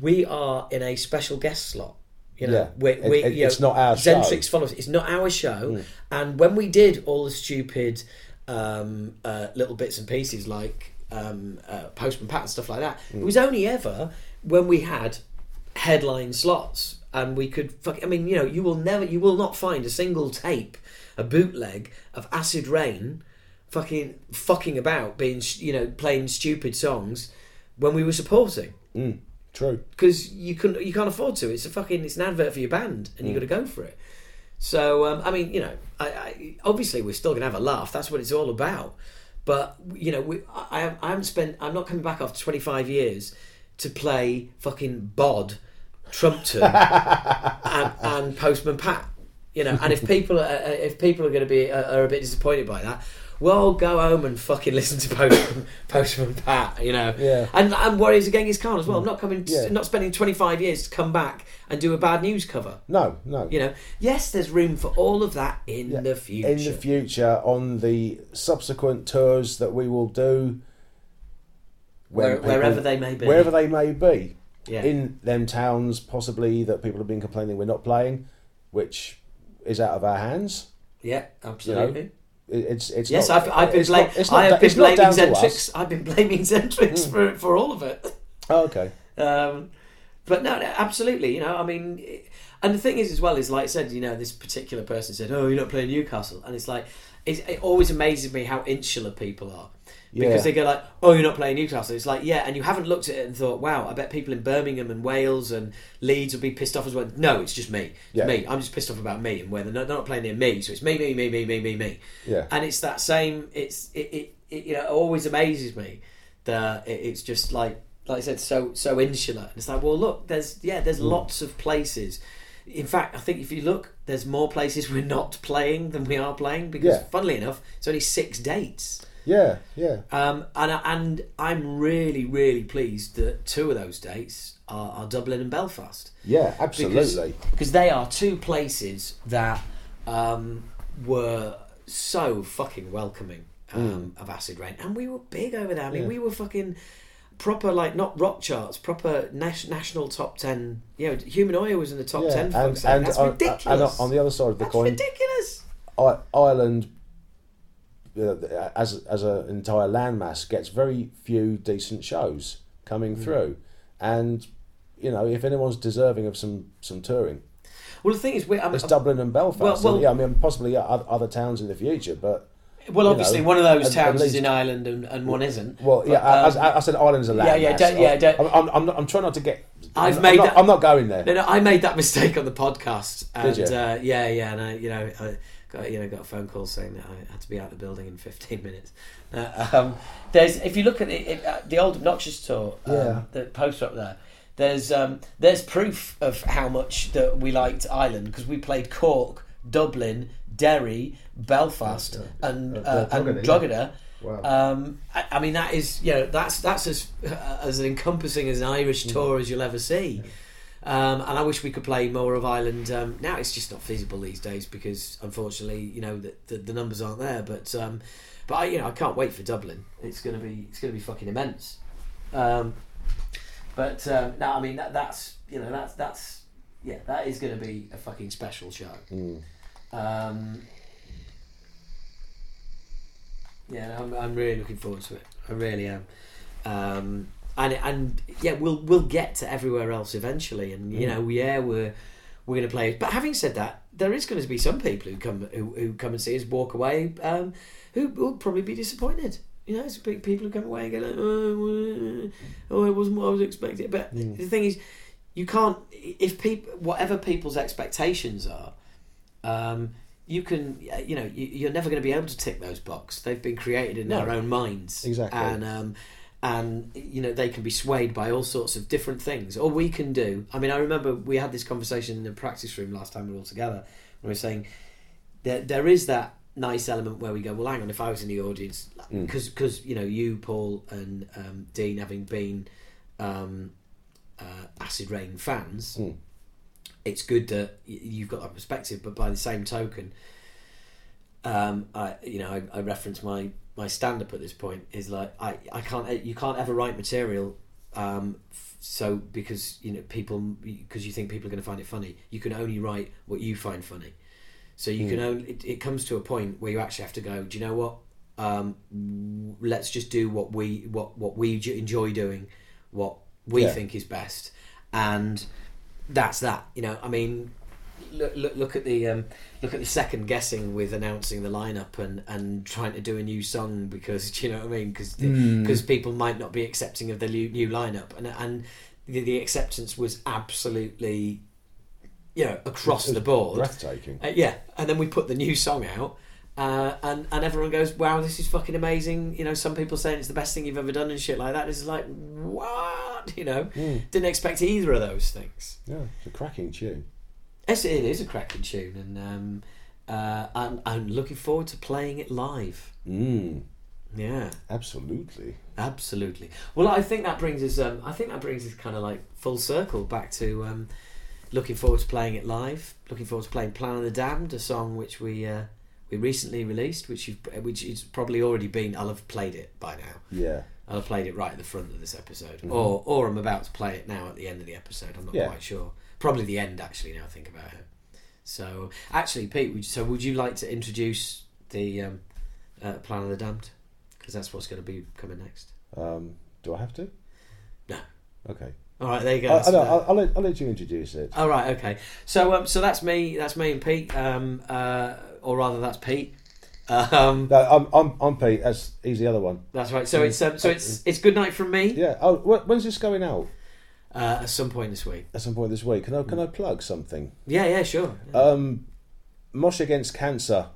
we are in a special guest slot. You know, Yeah. we, It- we, it- you know, it's not our show. Mm. Follows. It's not our show. And when we did all the stupid um, uh, little bits and pieces like um, uh, Postman Pat and stuff like that, Mm. it was only ever when we had headline slots and we could fuck I mean you know you will never you will not find a single tape a bootleg of Acid Reign fucking fucking about being you know playing stupid songs when we were supporting. Mm, true. because you couldn't you can't afford to. It's a fucking it's an advert for your band and you got to go for it. So um, I mean you know I, I, obviously we're still gonna have a laugh. That's what it's all about But you know, we, I, I haven't spent. I'm not coming back after 25 years to play fucking bod, Trumpton, *laughs* and, and Postman Pat. You know, and if people are, if people are going to be are a bit disappointed by that, well, go home and fucking listen to Postman, *coughs* Postman Pat. You know, Yeah. and and Warriors of Genghis Khan as well. Mm. I'm not coming, Yeah. not spending 25 years to come back and do a bad news cover. No, no. You know, yes, there's room for all of that in Yeah. the future. In the future, on the subsequent tours that we will do, Where- people- wherever they may be. wherever they may be, Yeah. in them towns possibly that people have been complaining we're not playing, which is out of our hands. yeah, absolutely. It, it's it's Yes, not, I've, I've been blaming. not- not I have been blaming Zentrix. I've been blaming Zentrix for for all of it. Oh, okay. Um, but no, no, absolutely. You know, I mean, it- and the thing is, as well, is like I said, you know, this particular person said, "Oh, you're not playing Newcastle," and it's like, it's, it always amazes me how insular people are. Because Yeah. they go like, "Oh, you're not playing Newcastle." It's like, yeah, and you haven't looked at it and thought, "Wow, I bet people in Birmingham and Wales and Leeds will be pissed off as well." No, it's just me. It's Yeah. me. I'm just pissed off about me and where they're not, they're not playing near me. So it's me, me, me, me, me, me, me. Yeah. And it's that same. It's it. it, it you know, it always amazes me that it, it's just like like I said, so so insular. And it's like, well, look, there's yeah, there's Mm. lots of places. In fact, I think if you look, there's more places *laughs* we're not playing than we are playing because, Yeah. funnily enough, it's only six dates. Yeah, yeah. Um, and and I'm really really pleased that two of those dates are, are Dublin and Belfast Yeah, absolutely. because they are two places that um, were so fucking welcoming um, of Acid Reign, and we were big over there. I mean, Mm. Yeah. we were fucking proper like not rock charts, proper nas- national top ten. You know, Humanoia was in the top yeah. ten. And and, That's on, ridiculous. and on the other side of the That's coin, ridiculous. Ireland, uh, as as an entire landmass, gets very few decent shows coming Mm. through, and you know if anyone's deserving of some some touring, Well, the thing is, we, I'm, it's Dublin and Belfast. Well- well- and, yeah, I mean possibly other towns in the future, but well, obviously, know, one of those towns is in Ireland and, and one isn't. well, yeah, But, I, um, I, I said Ireland's a yeah, landmass. yeah, don't- yeah, don't- I'm, I'm, I'm, not, I'm trying not to get. I've I'm, made I'm not, that- I'm not going there. No, no, I made that *laughs* mistake on the podcast, and Did you? Uh, yeah, yeah, and I, you know, I got you know got a phone call saying that I had to be out of the building in fifteen minutes. Uh, um, there's if you look at the it, uh, the old obnoxious tour, um, Yeah. the poster up there. There's um, there's proof of how much that we liked Ireland because we played Cork, Dublin, Derry, Belfast, and Uh, uh, and Drogheda, yeah. Drogheda. Wow. Um, I, I mean, that is you know that's that's as uh, as encompassing as an Irish Mm. tour as you'll ever see. Um, and I wish we could play more of Ireland. Um, now it's just not feasible these days because unfortunately, you know, the, the, the numbers aren't there. But um, but I, you know, I can't wait for Dublin. It's gonna be it's gonna be fucking immense. Um, but um, no, I mean that, that's you know that's that's yeah that is gonna be a fucking special show. Mm. Um, yeah, I'm, I'm really looking forward to it. I really am. And and yeah, we'll we'll get to everywhere else eventually. And you know, yeah, we're we're going to play. But having said that, there is going to be some people who come who, who come and see us walk away, um, who will probably be disappointed. You know, it's big people who come away and go, like, oh, oh, it wasn't what I was expecting. But the thing is, you can't if people whatever people's expectations are. Um, you can, you know, you, you're never going to be able to tick those boxes. They've been created in No. our own minds, Exactly. and um, and you know they can be swayed by all sorts of different things. All we can do, I mean, I remember we had this conversation in the practice room last time we were all together. and We were saying there there is that nice element where we go, well, hang on, if I was in the audience, Mm. because because you know you, Paul, and um, Dean, having been um, uh, Acid Reign fans, Mm. it's good that you've got that perspective. But by the same token, um, I you know I, I reference my my stand up at this point is like I I can't you can't ever write material. Um, f- so because you know people because you think people are going to find it funny, you can only write what you find funny. So you can only it, it comes to a point where you actually have to go. Do you know what? Um, w- let's just do what we what what we enjoy doing, what we Yeah. think is best, and that's that. You know, I mean, look look, look at the um, look at the second guessing with announcing the lineup and and trying to do a new song because *laughs* do you know what I mean because because people might not be accepting of the new, new lineup and and the, the acceptance was absolutely you know across the board breathtaking. uh, yeah, and then we put the new song out, Uh, and and everyone goes, "Wow, this is fucking amazing!" You know, some people saying it's the best thing you've ever done and shit like that. It's like, what? *laughs* You know, didn't expect either of those things. Yeah, it's a cracking tune. Yes, it is a cracking tune, and um, uh, I'm, I'm looking forward to playing it live. Mm, Yeah, absolutely. absolutely. Well, I think that brings us. Um, I think that brings us kind of like full circle back to um, looking forward to playing it live. Looking forward to playing "Plan of the Damned," a song which we uh, we recently released, which you've, which it's probably already been. I'll have played it by now. Yeah. I'll have played it right at the front of this episode, or or I'm about to play it now at the end of the episode. I'm not Yeah. quite sure. Probably the end, actually. Now I think about it. So, actually, Pete, would you, so would you like to introduce the um, uh, Plan of the Damned? Because that's what's going to be coming next. Um, do I have to? No. Okay. All right, there you go. I, know, I'll, I'll, let, I'll let you introduce it. All right, okay. So, um, so that's me. That's me and Pete. Um, uh, or rather, that's Pete. Um, No, I'm, I'm, I'm Pete. That's he's the other one. that's right. So it's um, so it's it's good night from me. Yeah. Oh, when's this going out? Uh, at some point this week. At some point this week. Can I can I plug something? Yeah, yeah, sure. Um, Mosh Against Cancer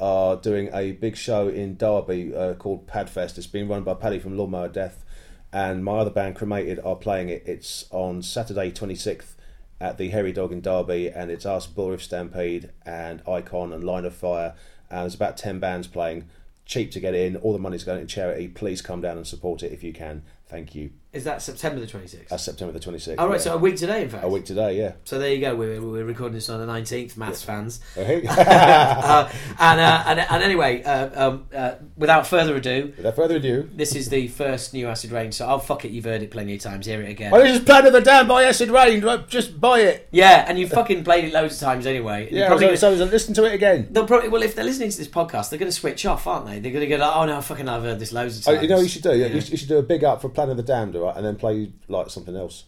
are doing a big show in Derby uh, called Padfest. It's being run by Paddy from Lawnmower Deth, and my other band Cremated are playing it. It's on Saturday twenty sixth at the Hairy Dog in Derby, and it's us, Bull Riff Stampede, and Icon and Line of Fire, and there's about ten bands playing. Cheap to get in. All the money's going to charity. Please come down and support it if you can. Thank you. Is that September the twenty sixth? That's September the twenty sixth. All right, so a week today, in fact. a week today, yeah. So there you go. We're, we're recording this on the nineteenth, maths fans. *laughs* Uh, and, uh, and and anyway, uh, um, uh, without further ado, Without further ado, this is the first new Acid Reign. So I'll fuck it, you've heard it plenty of times. Hear it again. well, this is Plan of the Damned by Acid Reign. Just buy it. Yeah, and you fucking played it loads of times anyway. Yeah, probably so, so listen to it again. They'll probably well if they're listening to this podcast, they're going to switch off, aren't they? They're going to go, like, "Oh no, fucking, I've heard this loads of Oh, times." you know what you should do? Yeah. You, should, you should do a big up for Plan of the Damned, all right, and then play like something else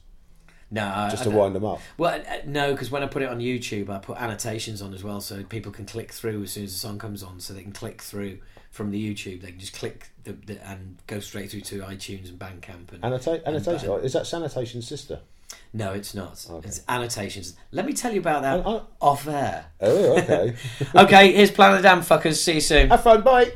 No, just I to wind them up. Well, uh, no, because when I put it on YouTube, I put annotations on as well, so people can click through as soon as the song comes on, so they can click through from the YouTube. They can just click the, the, and go straight through to iTunes and Bandcamp. And Annota- annotation. and- Is that Sanitation's sister? no, it's not. Okay. It's annotations. Let me tell you about that Oh, off air. oh, okay. *laughs* okay, here's Planet of the Damn Fuckers. See you soon. Have fun. Bye.